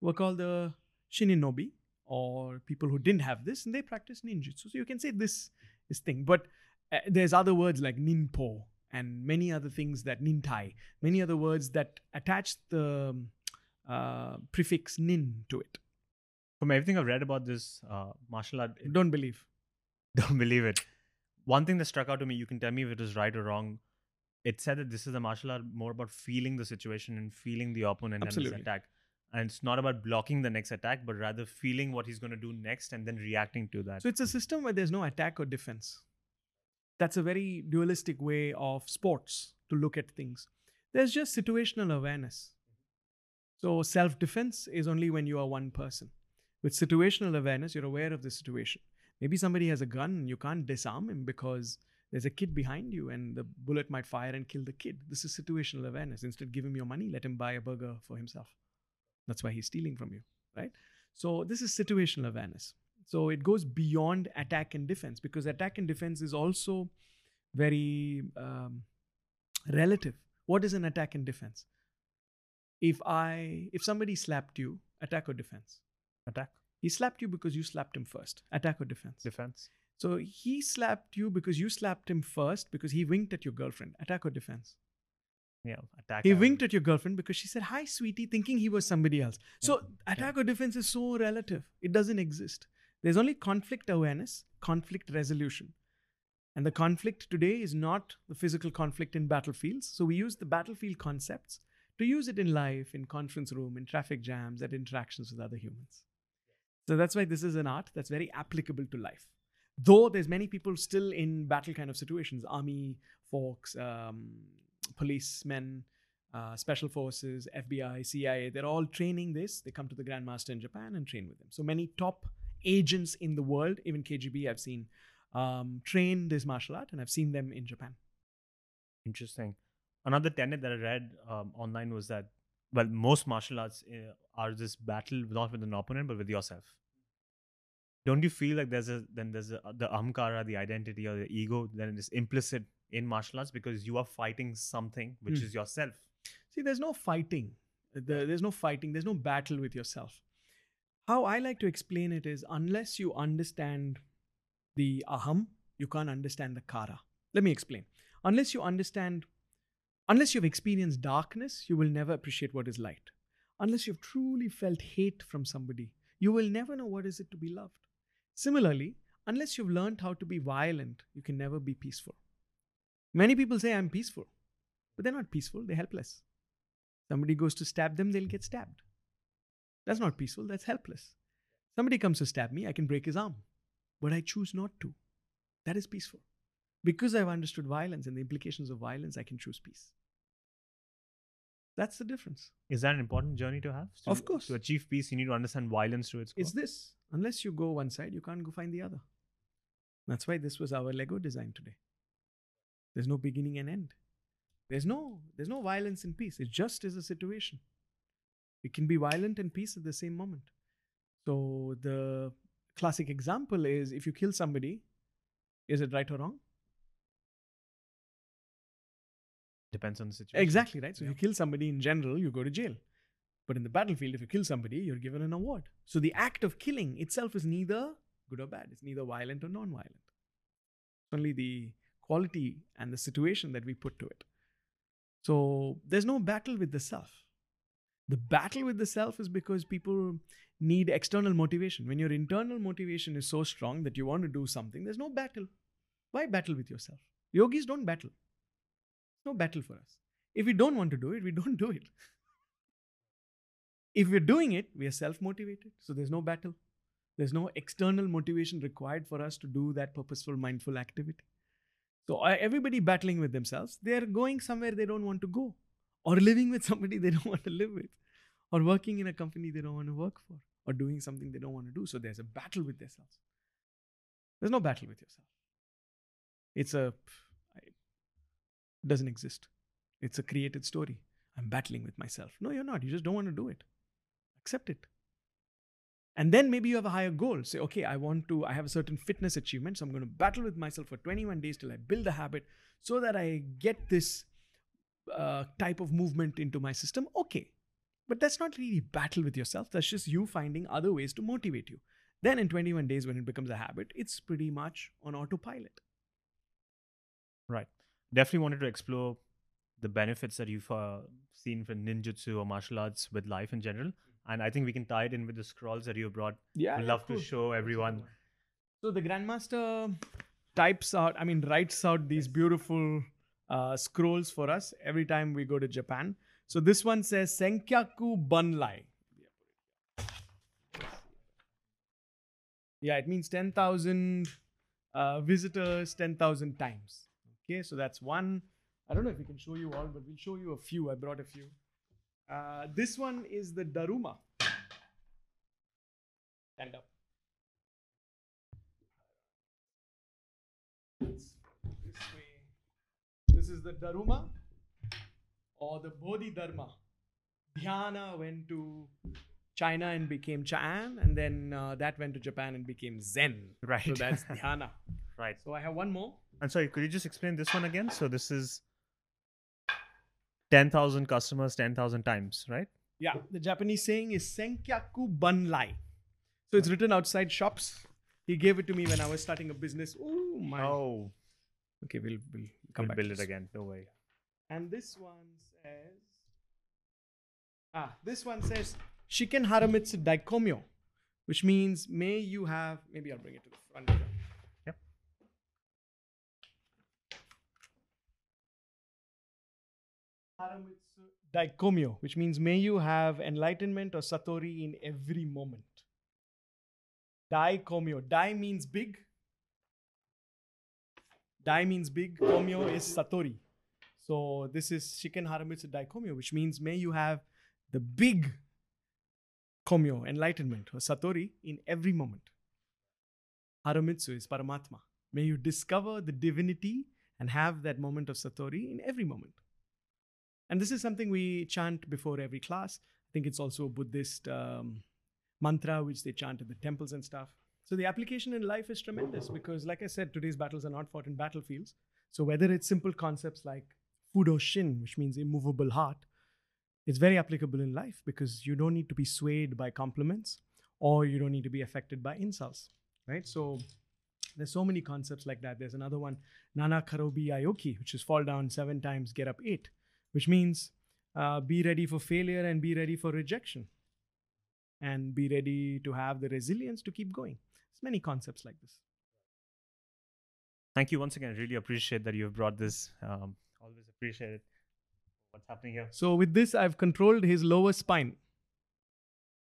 were called the shininobi, or people who didn't have this, and they practiced ninjutsu. So you can say this is thing, but uh, there's other words like ninpo and many other things that nintai, many other words that attach the um, uh, prefix nin to it. From everything I've read about this uh, martial art, Don't believe. don't believe it. One thing that struck out to me, you can tell me if it is right or wrong. It said that this is a martial art more about feeling the situation and feeling the opponent and Absolutely. his attack. And it's not about blocking the next attack, but rather feeling what he's going to do next and then reacting to that. So it's a system where there's no attack or defense. That's a very dualistic way of sports to look at things. There's just situational awareness. So self defense is only when you are one person. With situational awareness, you're aware of the situation. Maybe somebody has a gun you can't disarm him because there's a kid behind you and the bullet might fire and kill the kid. This is situational awareness. Instead, give him your money, let him buy a burger for himself. That's why he's stealing from you, right? So, this is situational awareness. So, it goes beyond attack and defense because attack and defense is also very um, relative. What is an attack and defense? If I, if somebody slapped you, attack or defense? attack, He slapped you because you slapped him first. Attack or defense? defense. So he slapped you because you slapped him first because he winked at your girlfriend. Attack or defense? Yeah, attack. He and- winked at your girlfriend because she said, Hi, sweetie, thinking he was somebody else. So attack or defense is so relative. It doesn't exist. There's only conflict awareness, conflict resolution. And the conflict today is not the physical conflict in battlefields. So we use the battlefield concepts to use it in life, in conference room, in traffic jams, at interactions with other humans. So that's why this is an art that's very applicable to life. Though there's many people still in battle kind of situations, army folks, um, policemen, uh, special forces, FBI, CIA, they're all training this. They come to the Grandmaster in Japan and train with them. So many top agents in the world, even KGB, I've seen um, train this martial art and I've seen them in Japan. Interesting. Another tenet that I read um, online was that, well, most martial arts uh, are this battle not with an opponent but with yourself. Don't you feel like there's a then there's a, the ahamkara, the identity or the ego, then it is implicit in martial arts because you are fighting something which Hmm. is yourself. See, there's no fighting. The- there's no fighting. There's no battle with yourself. How I like to explain it is unless you understand the aham, you can't understand the kara. Let me explain. Unless you understand, unless you've experienced darkness, you will never appreciate what is light. Unless you've truly felt hate from somebody, you will never know what is it to be loved. Similarly, unless you've learned how to be violent, you can never be peaceful. Many people say, I'm peaceful, but they're not peaceful, they're helpless. Somebody goes to stab them, they'll get stabbed. That's not peaceful, that's helpless. Somebody comes to stab me, I can break his arm, but I choose not to. That is peaceful. Because I've understood violence and the implications of violence, I can choose peace. That's the difference. Is that an important journey to have? To- Of course. To achieve peace, you need to understand violence to its core. It's this. Unless you go one side, you can't go find the other. That's why this was our Lego design today. There's no beginning and end. There's no there's no violence and peace. It just is a situation. It can be violent and peace at the same moment. So the classic example is if you kill somebody, is it right or wrong? Depends on the situation. Exactly, right? So if you kill somebody in general, you go to jail. But in the battlefield, if you kill somebody, you're given an award. So the act of killing itself is neither good or bad. It's neither violent or non-violent. It's only the quality and the situation that we put to it. So there's no battle with the self. The battle with the self is because people need external motivation. When your internal motivation is so strong that you want to do something, there's no battle. Why battle with yourself? Yogis don't battle. No battle for us. If we don't want to do it, we don't do it. If we're doing it, we are self motivated. So there's no battle. There's no external motivation required for us to do that purposeful, mindful activity. So uh, everybody battling with themselves, they're going somewhere they don't want to go, or living with somebody they don't want to live with, or working in a company they don't want to work for, or doing something they don't want to do. So there's a battle with themselves. There's no battle with yourself. It's a, doesn't exist. It's a created story. I'm battling with myself. No, you're not. You just don't want to do it. Accept it. And then maybe you have a higher goal. Say, okay, I want to, I have a certain fitness achievement. So I'm going to battle with myself for 21 days till I build a habit so that I get this uh, type of movement into my system. Okay. But that's not really battle with yourself. That's just you finding other ways to motivate you. Then in 21 days, when it becomes a habit, it's pretty much on autopilot. Right. Definitely wanted to explore the benefits that you've uh, seen from ninjutsu or martial arts with life in general. And I think we can tie it in with the scrolls that you brought. Yeah. We'd love to show everyone. So the Grandmaster types out, I mean, writes out these beautiful uh, scrolls for us every time we go to Japan. So this one says Senkyaku Bunlai. Yeah, it means 10,000 uh, visitors 10,000 times. Okay, so that's one. I don't know if we can show you all, but we'll show you a few. I brought a few. Uh, this one is the Daruma. Stand up. This way. This is the Daruma or the Bodhi Bodhidharma. Dhyana went to China and became Chan, and then uh, that went to Japan and became Zen. Right. So that's Dhyana. Right. So I have one more. And sorry, could you just explain this one again? So this is 10,000 customers 10,000 times, right? Yeah, the Japanese saying is Senkyaku Bunlai. So it's written outside shops. He gave it to me when I was starting a business. Oh my. Oh, Okay, we'll, we'll come we'll back. build to it again. No way. And this one says. Ah, this one says Shiken Haramitsu Daikomyo, which means may you have. Maybe I'll bring it to the front. here. Yep. Haramitsu Daikomyo, which means may you have enlightenment or satori in every moment. Daikomyo. Dai means big. Dai means big. Komyo is Satori. So this is Shiken Haramitsu Daikomyo, which means may you have the big Komyo, enlightenment, or Satori in every moment. Haramitsu is Paramatma. May you discover the divinity and have that moment of Satori in every moment. And this is something we chant before every class. I think it's also a Buddhist um, mantra which they chant in the temples and stuff. So the application in life is tremendous because, like I said, today's battles are not fought in battlefields. So whether it's simple concepts like Fudo Shin, which means immovable heart, it's very applicable in life because you don't need to be swayed by compliments or you don't need to be affected by insults, right? So there's so many concepts like that. There's another one, Nana Korobi Yaoki, which is fall down seven times, get up eight, which means uh, be ready for failure and be ready for rejection and be ready to have the resilience to keep going. There's many concepts like this. Thank you once again. I really appreciate that you've brought this. Um, always appreciate it. What's happening here? So with this, I've controlled his lower spine.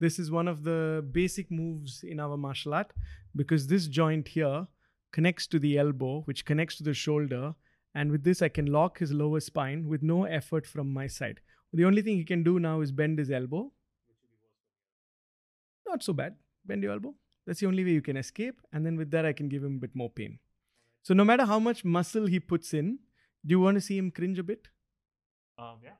This is one of the basic moves in our martial art because this joint here connects to the elbow, which connects to the shoulder. And with this, I can lock his lower spine with no effort from my side. The only thing he can do now is bend his elbow. Not so bad. Bend your elbow. That's the only way you can escape. And then with that, I can give him a bit more pain. So no matter how much muscle he puts in, do you want to see him cringe a bit? Um, yeah,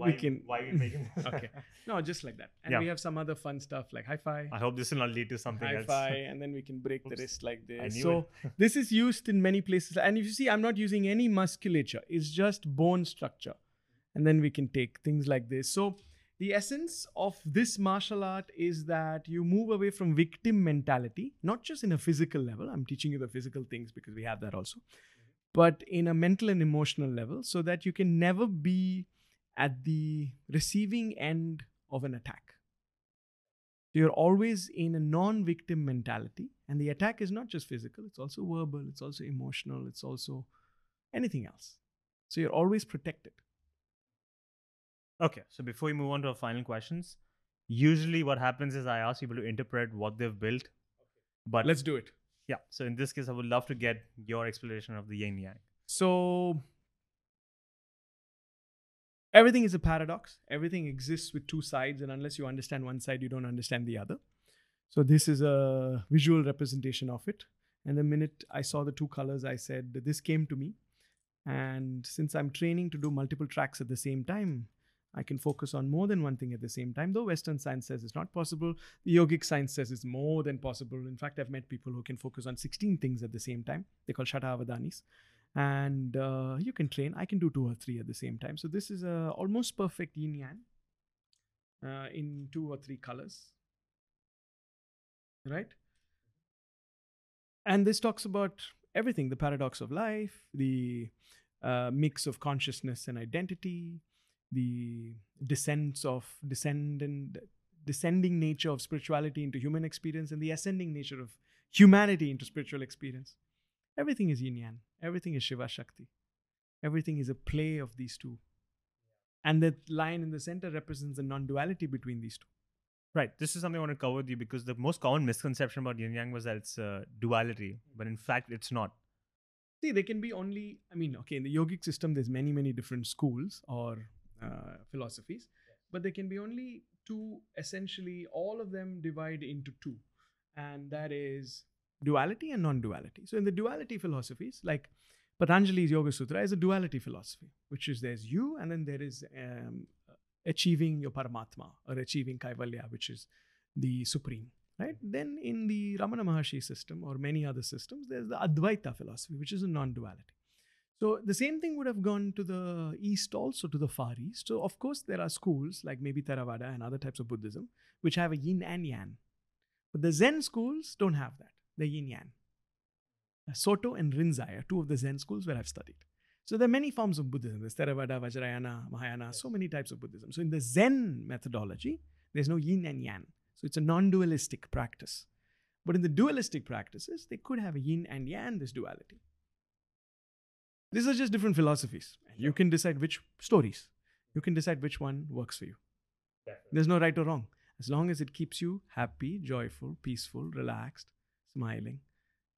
I mean, I don't know We why, can- why you're making this. Okay. No, just like that. And Yeah. we have some other fun stuff like high five, I hope this will not lead to something high else. five, and then we can break the Oops. wrist like this. So this is used in many places. And if you see, I'm not using any musculature. It's just bone structure. And then we can take things like this. So the essence of this martial art is that you move away from victim mentality, not just in a physical level. I'm teaching you the physical things because we have that also, but in a mental and emotional level, so that you can never be at the receiving end of an attack. You're always in a non victim mentality, and the attack is not just physical, it's also verbal, it's also emotional, it's also anything else. So you're always protected. Okay, so before we move on to our final questions, usually what happens is I ask people to interpret what they've built. But Let's do it. yeah, so in this case, I would love to get your explanation of the yin yang. So everything is a paradox. Everything exists with two sides, and unless you understand one side, you don't understand the other. So this is a visual representation of it. And the minute I saw the two colors, I said, This came to me. And since I'm training to do multiple tracks at the same time, I can focus on more than one thing at the same time. Though Western science says it's not possible, the yogic science says it's more than possible. In fact, I've met people who can focus on 16 things at the same time. They call Shatavadhanis and uh, you can train. I can do two or three at the same time. So this is a almost perfect yin yang uh, in two or three colors, right? And this talks about everything: the paradox of life, the uh, mix of consciousness and identity, the descents of descendant descending nature of spirituality into human experience, and the ascending nature of humanity into spiritual experience. Everything is yin yang. Everything is Shiva Shakti. Everything is a play of these two. And that line in the center represents the non duality between these two. Right. This is something I want to cover with you because the most common misconception about yin yang was that it's uh, duality, but in fact, it's not. See, there can be only, I mean, okay, in the yogic system, there's many, many different schools or uh, philosophies, but there can be only two, essentially, all of them divide into two. And that is duality and non duality. So, in the duality philosophies, like Patanjali's Yoga Sutra is a duality philosophy, which is there's you and then there is um, achieving your Paramatma or achieving Kaivalya, which is the supreme. Right? Then in the Ramana Maharshi system or many other systems, there's the Advaita philosophy, which is a non-duality. So the same thing would have gone to the east also, to the far east. So of course there are schools like maybe Theravada and other types of Buddhism, which have a yin and yang. But the Zen schools don't have that. They're yin yang. Soto and Rinzai are two of the Zen schools where I've studied. So there are many forms of Buddhism. There's Theravada, Vajrayana, Mahayana, so many types of Buddhism. So in the Zen methodology, there's no yin and yang. So it's a non-dualistic practice. But in the dualistic practices, they could have a yin and yang, this duality. These are just different philosophies. You can decide which stories. You can decide which one works for you. There's no right or wrong. as long as it keeps you happy, joyful, peaceful, relaxed, smiling,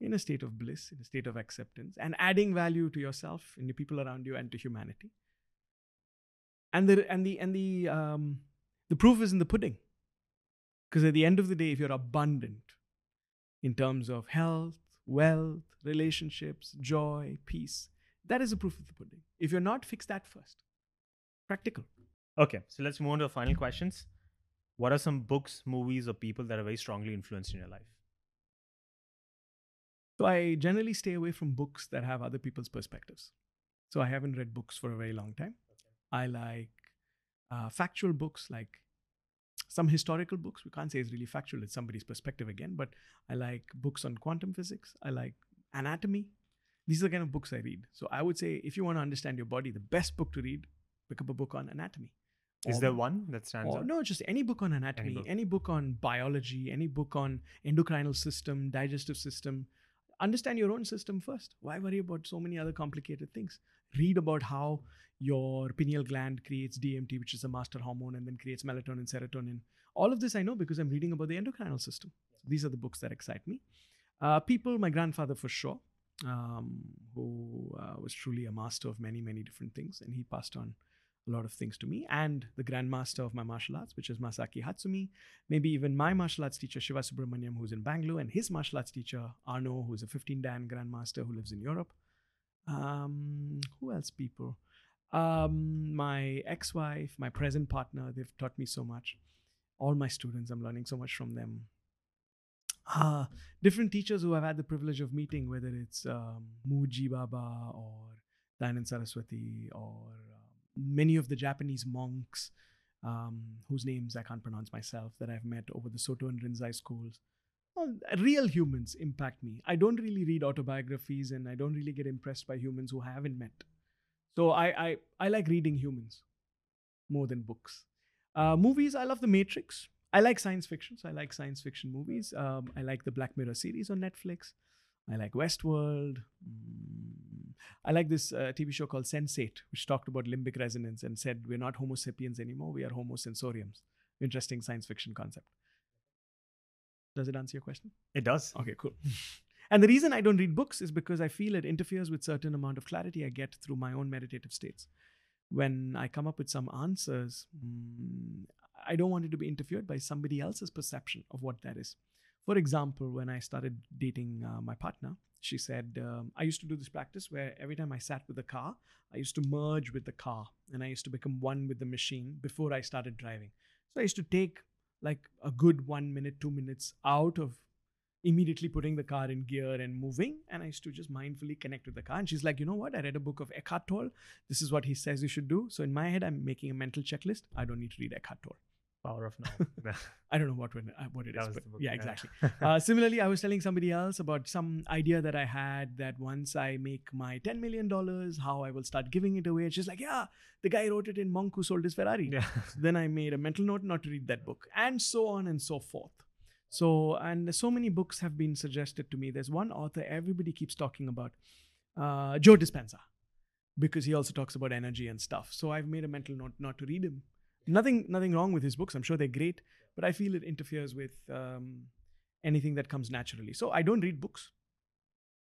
in a state of bliss, in a state of acceptance, and adding value to yourself and the people around you and to humanity. And the and the and the um, the proof is in the pudding. Because at the end of the day, if you're abundant in terms of health, wealth, relationships, joy, peace, that is the proof of the pudding. If you're not, fix that first. Practical. Okay, so let's move on to the final questions. What are some books, movies, or people that are very strongly influenced in your life? So I generally stay away from books that have other people's perspectives. So I haven't read books for a very long time. I like uh, factual books, like some historical books. We can't say it's really factual; it's somebody's perspective again. But I like books on quantum physics. I like anatomy. These are the kind of books I read. So I would say, if you want to understand your body, the best book to read, pick up a book on anatomy. Is Or- there one that stands or out? no, just any book on anatomy, any book. book. on biology, any book on endocrinal system, digestive system. Understand your own system first. Why worry about so many other complicated things? Read about how your pineal gland creates DMT, which is a master hormone, and then creates melatonin, serotonin. All of this I know because I'm reading about the endocrinal system. These are the books that excite me. Uh, people, my grandfather for sure, um, who uh, was truly a master of many, many different things, and he passed on a lot of things to me. And the grandmaster of my martial arts which is Masaaki Hatsumi. Maybe even my martial arts teacher shiva subramaniam who's in bangalore and his martial arts teacher arno who's a 15 dan grandmaster who lives in europe. Um, who else people? Um, my ex-wife my present partner they've taught me so much. All my students i'm learning so much from them. Uh, different teachers who i've had the privilege of meeting whether it's um, Mooji baba or Dayanand Saraswati or many of the Japanese monks um, whose names I can't pronounce myself that I've met over the Soto and Rinzai schools. Well, real humans impact me. I don't really read autobiographies and I don't really get impressed by humans who I haven't met. So I, I, I like reading humans more than books. Uh, movies, I love The Matrix. I like science fiction, so I like science fiction movies. Um, I like the Black Mirror series on Netflix. I like Westworld. Mm, I like this uh, TV show called Sense8, which talked about limbic resonance and said we're not Homo sapiens anymore, we are Homo sensoriums. Interesting science fiction concept. Does it answer your question? It does. Okay, cool. and the reason I don't read books is because I feel it interferes with certain amount of clarity I get through my own meditative states. When I come up with some answers, mm, I don't want it to be interfered by somebody else's perception of what that is. For example, when I started dating uh, my partner, she said, um, I used to do this practice where every time I sat with the car, I used to merge with the car and I used to become one with the machine before I started driving. So I used to take like a good one minute, two minutes out of immediately putting the car in gear and moving. And I used to just mindfully connect with the car. And she's like, you know what? I read a book of Eckhart Tolle. This is what he says you should do. So in my head, I'm making a mental checklist. I don't need to read Eckhart Tolle. Power of now. I don't know what when, uh, what it is, book, yeah, yeah. exactly. uh, similarly, I was telling somebody else about some idea that I had that once I make my ten million dollars, how I will start giving it away. And she's like, "Yeah, the guy wrote it in Monk who sold his Ferrari." yeah. So then I made a mental note not to read that book, and so on and so forth. So, and so many books have been suggested to me. There's one author everybody keeps talking about, uh, Joe Dispenza, because he also talks about energy and stuff. So I've made a mental note not to read him. Nothing, nothing wrong with his books. I'm sure they're great, but I feel it interferes with um, anything that comes naturally. So I don't read books.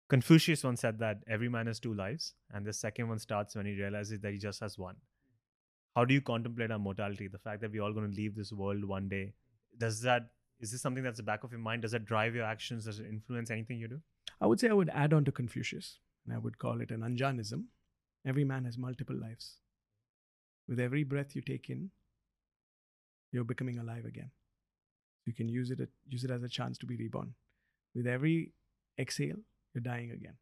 Confucius once said that every man has two lives, and the second one starts when he realizes that he just has one. How do you contemplate our mortality? The fact that we're all going to leave this world one day. Does that is this something that's the back of your mind? Does that drive your actions? Does it influence anything you do? I would say I would add on to Confucius, and I would call it an Anjanism. Every man has multiple lives. With every breath you take in, you're becoming alive again. You can use it use it as a chance to be reborn. With every exhale, you're dying again.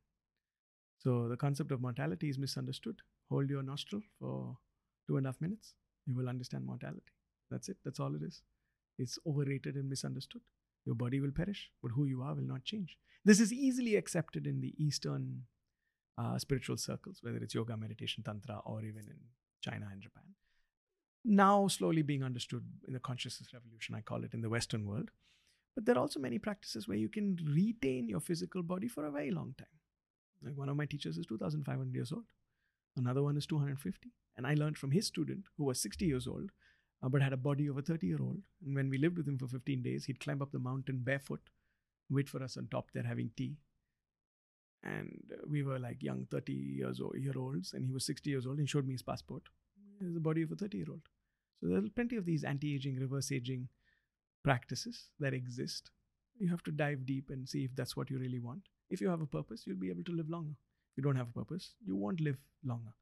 So the concept of mortality is misunderstood. Hold your nostril for two and a half minutes. You will understand mortality. That's it. That's all it is. It's overrated and misunderstood. Your body will perish, but who you are will not change. This is easily accepted in the Eastern uh, spiritual circles, whether it's yoga, meditation, tantra, or even in China and Japan. Now, slowly being understood in the consciousness revolution, I call it in the Western world. But there are also many practices where you can retain your physical body for a very long time. Like one of my teachers is 2,500 years old, another one is 250. And I learned from his student, who was 60 years old, uh, but had a body of a 30 year old. And when we lived with him for 15 days, he'd climb up the mountain barefoot, wait for us on top there having tea. And uh, we were like young 30 years old, year olds, and he was 60 years old. And he showed me his passport. He has the body of a 30 year old. So there are plenty of these anti aging, reverse aging practices that exist. You have to dive deep and see if that's what you really want. If you have a purpose, you'll be able to live longer. If you don't have a purpose, you won't live longer.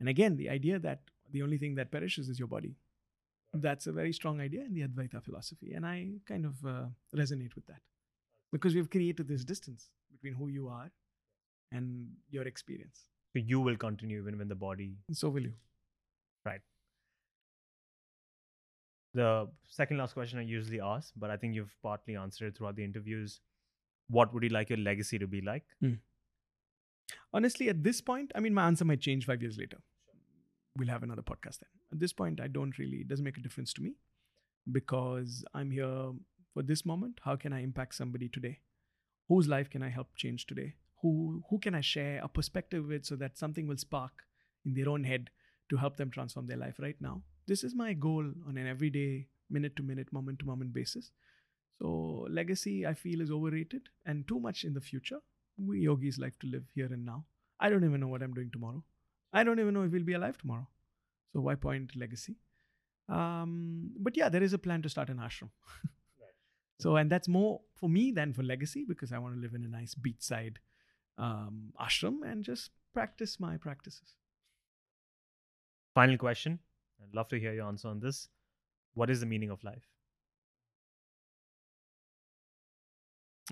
And again, the idea that the only thing that perishes is your body. That's a very strong idea in the Advaita philosophy. And I kind of uh, resonate with that because we've created this distance between who you are and your experience. So you will continue even when the body. And so will you. Right. The second last question I usually ask, but I think you've partly answered it throughout the interviews. What would you like your legacy to be like? Hmm. Honestly, at this point, I mean, my answer might change five years later. We'll have another podcast then. At this point, I don't really, it doesn't make a difference to me because I'm here for this moment. How can I impact somebody today? Whose life can I help change today? Who, who can I share a perspective with so that something will spark in their own head to help them transform their life right now? This is my goal on an everyday, minute to minute, moment to moment basis. So, legacy, I feel, is overrated and too much in the future we yogis like to live here and now. I don't even know what I'm doing tomorrow. I don't even know if we'll be alive tomorrow. So why point legacy? Um, but yeah, there is a plan to start an ashram. so and that's more for me than for legacy because I want to live in a nice beachside um, ashram and just practice my practices. Final question. I'd love to hear your answer on this. What is the meaning of life?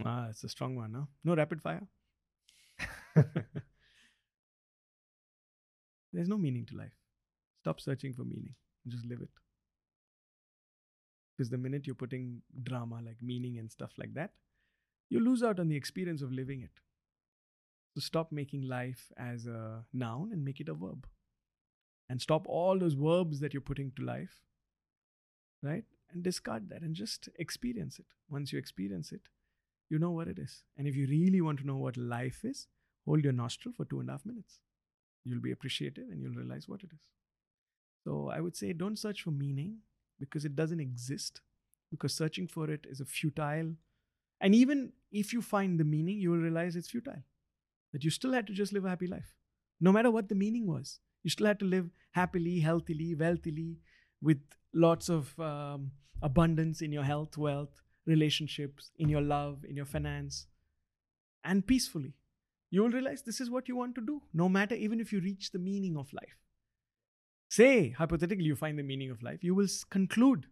Ah, it's a strong one, no? No rapid fire. There's no meaning to life. Stop searching for meaning. Just live it. Because the minute you're putting drama like meaning and stuff like that, you lose out on the experience of living it. So stop making life as a noun and make it a verb. And stop all those verbs that you're putting to life, right? And discard that and just experience it. Once you experience it, you know what it is. And if you really want to know what life is, hold your nostril for two and a half minutes. You'll be appreciative and you'll realize what it is. So I would say don't search for meaning because it doesn't exist, because searching for it is a futile. And even if you find the meaning, you will realize it's futile. That you still had to just live a happy life. No matter what the meaning was, you still had to live happily, healthily, wealthily, with lots of um, abundance in your health, wealth, relationships, in your love, in your finance, and peacefully. You will realize this is what you want to do, no matter even if you reach the meaning of life. Say, hypothetically, you find the meaning of life, you will conclude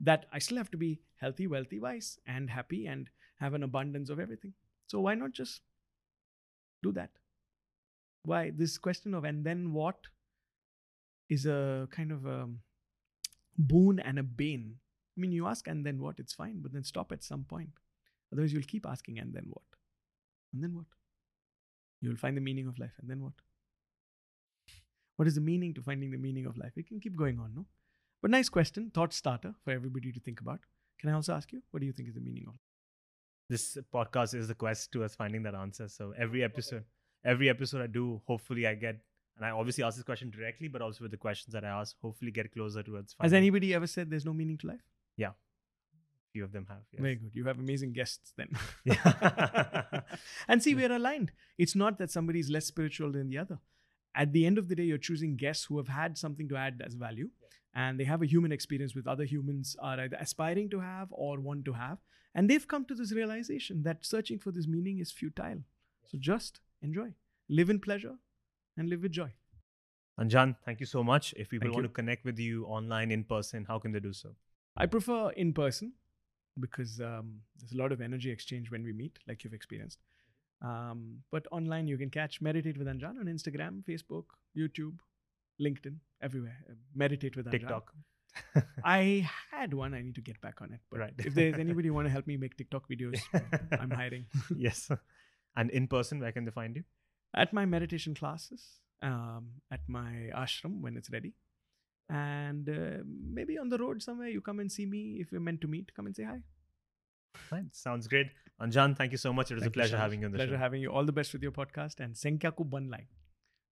that I still have to be healthy, wealthy, wise, and happy, and have an abundance of everything. So why not just do that? Why this question of and then what is a kind of a boon and a bane. I mean, you ask and then what, it's fine, but then stop at some point. Otherwise, you'll keep asking and then what? And then what? You'll find the meaning of life, and then what? What is the meaning to finding the meaning of life? It can keep going on, no? But nice question, thought starter for everybody to think about. Can I also ask you, what do you think is the meaning of life? This podcast is the quest to us finding that answer. So every episode, every episode I do, hopefully I get, and I obviously ask this question directly, but also with the questions that I ask, hopefully get closer towards. Has anybody ever said there's no meaning to life? Yeah, few of them have. Yes. Very good. You have amazing guests then. Yeah. and see, we're aligned. It's not that somebody is less spiritual than the other. At the end of the day, you're choosing guests who have had something to add as value and they have a human experience with other humans are either aspiring to have or want to have. And they've come to this realization that searching for this meaning is futile. So just enjoy, live in pleasure, and live with joy. Anjan, thank you so much. If people Thank want you. to connect with you online, in person, how can they do so? I prefer in person because um, there's a lot of energy exchange when we meet, like you've experienced. Um, but online, you can catch Meditate with Anjan on Instagram, Facebook, YouTube, LinkedIn, everywhere. Uh, Meditate with Anjan. TikTok. I had one. I need to get back on it. But Right. if there's anybody who want to help me make TikTok videos, I'm hiring. yes. And in person, where can they find you? at my meditation classes, um, at my ashram when it's ready. And uh, maybe on the road somewhere, you come and see me. If we're meant to meet, come and say hi. Fine. Sounds great. Anjan, thank you so much. It was Thank a pleasure Shams. having you on the Pleasure show. having you. All the best with your podcast and Senkyaku Banlai,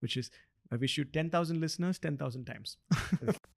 which is I wish you 10,000 listeners 10,000 times.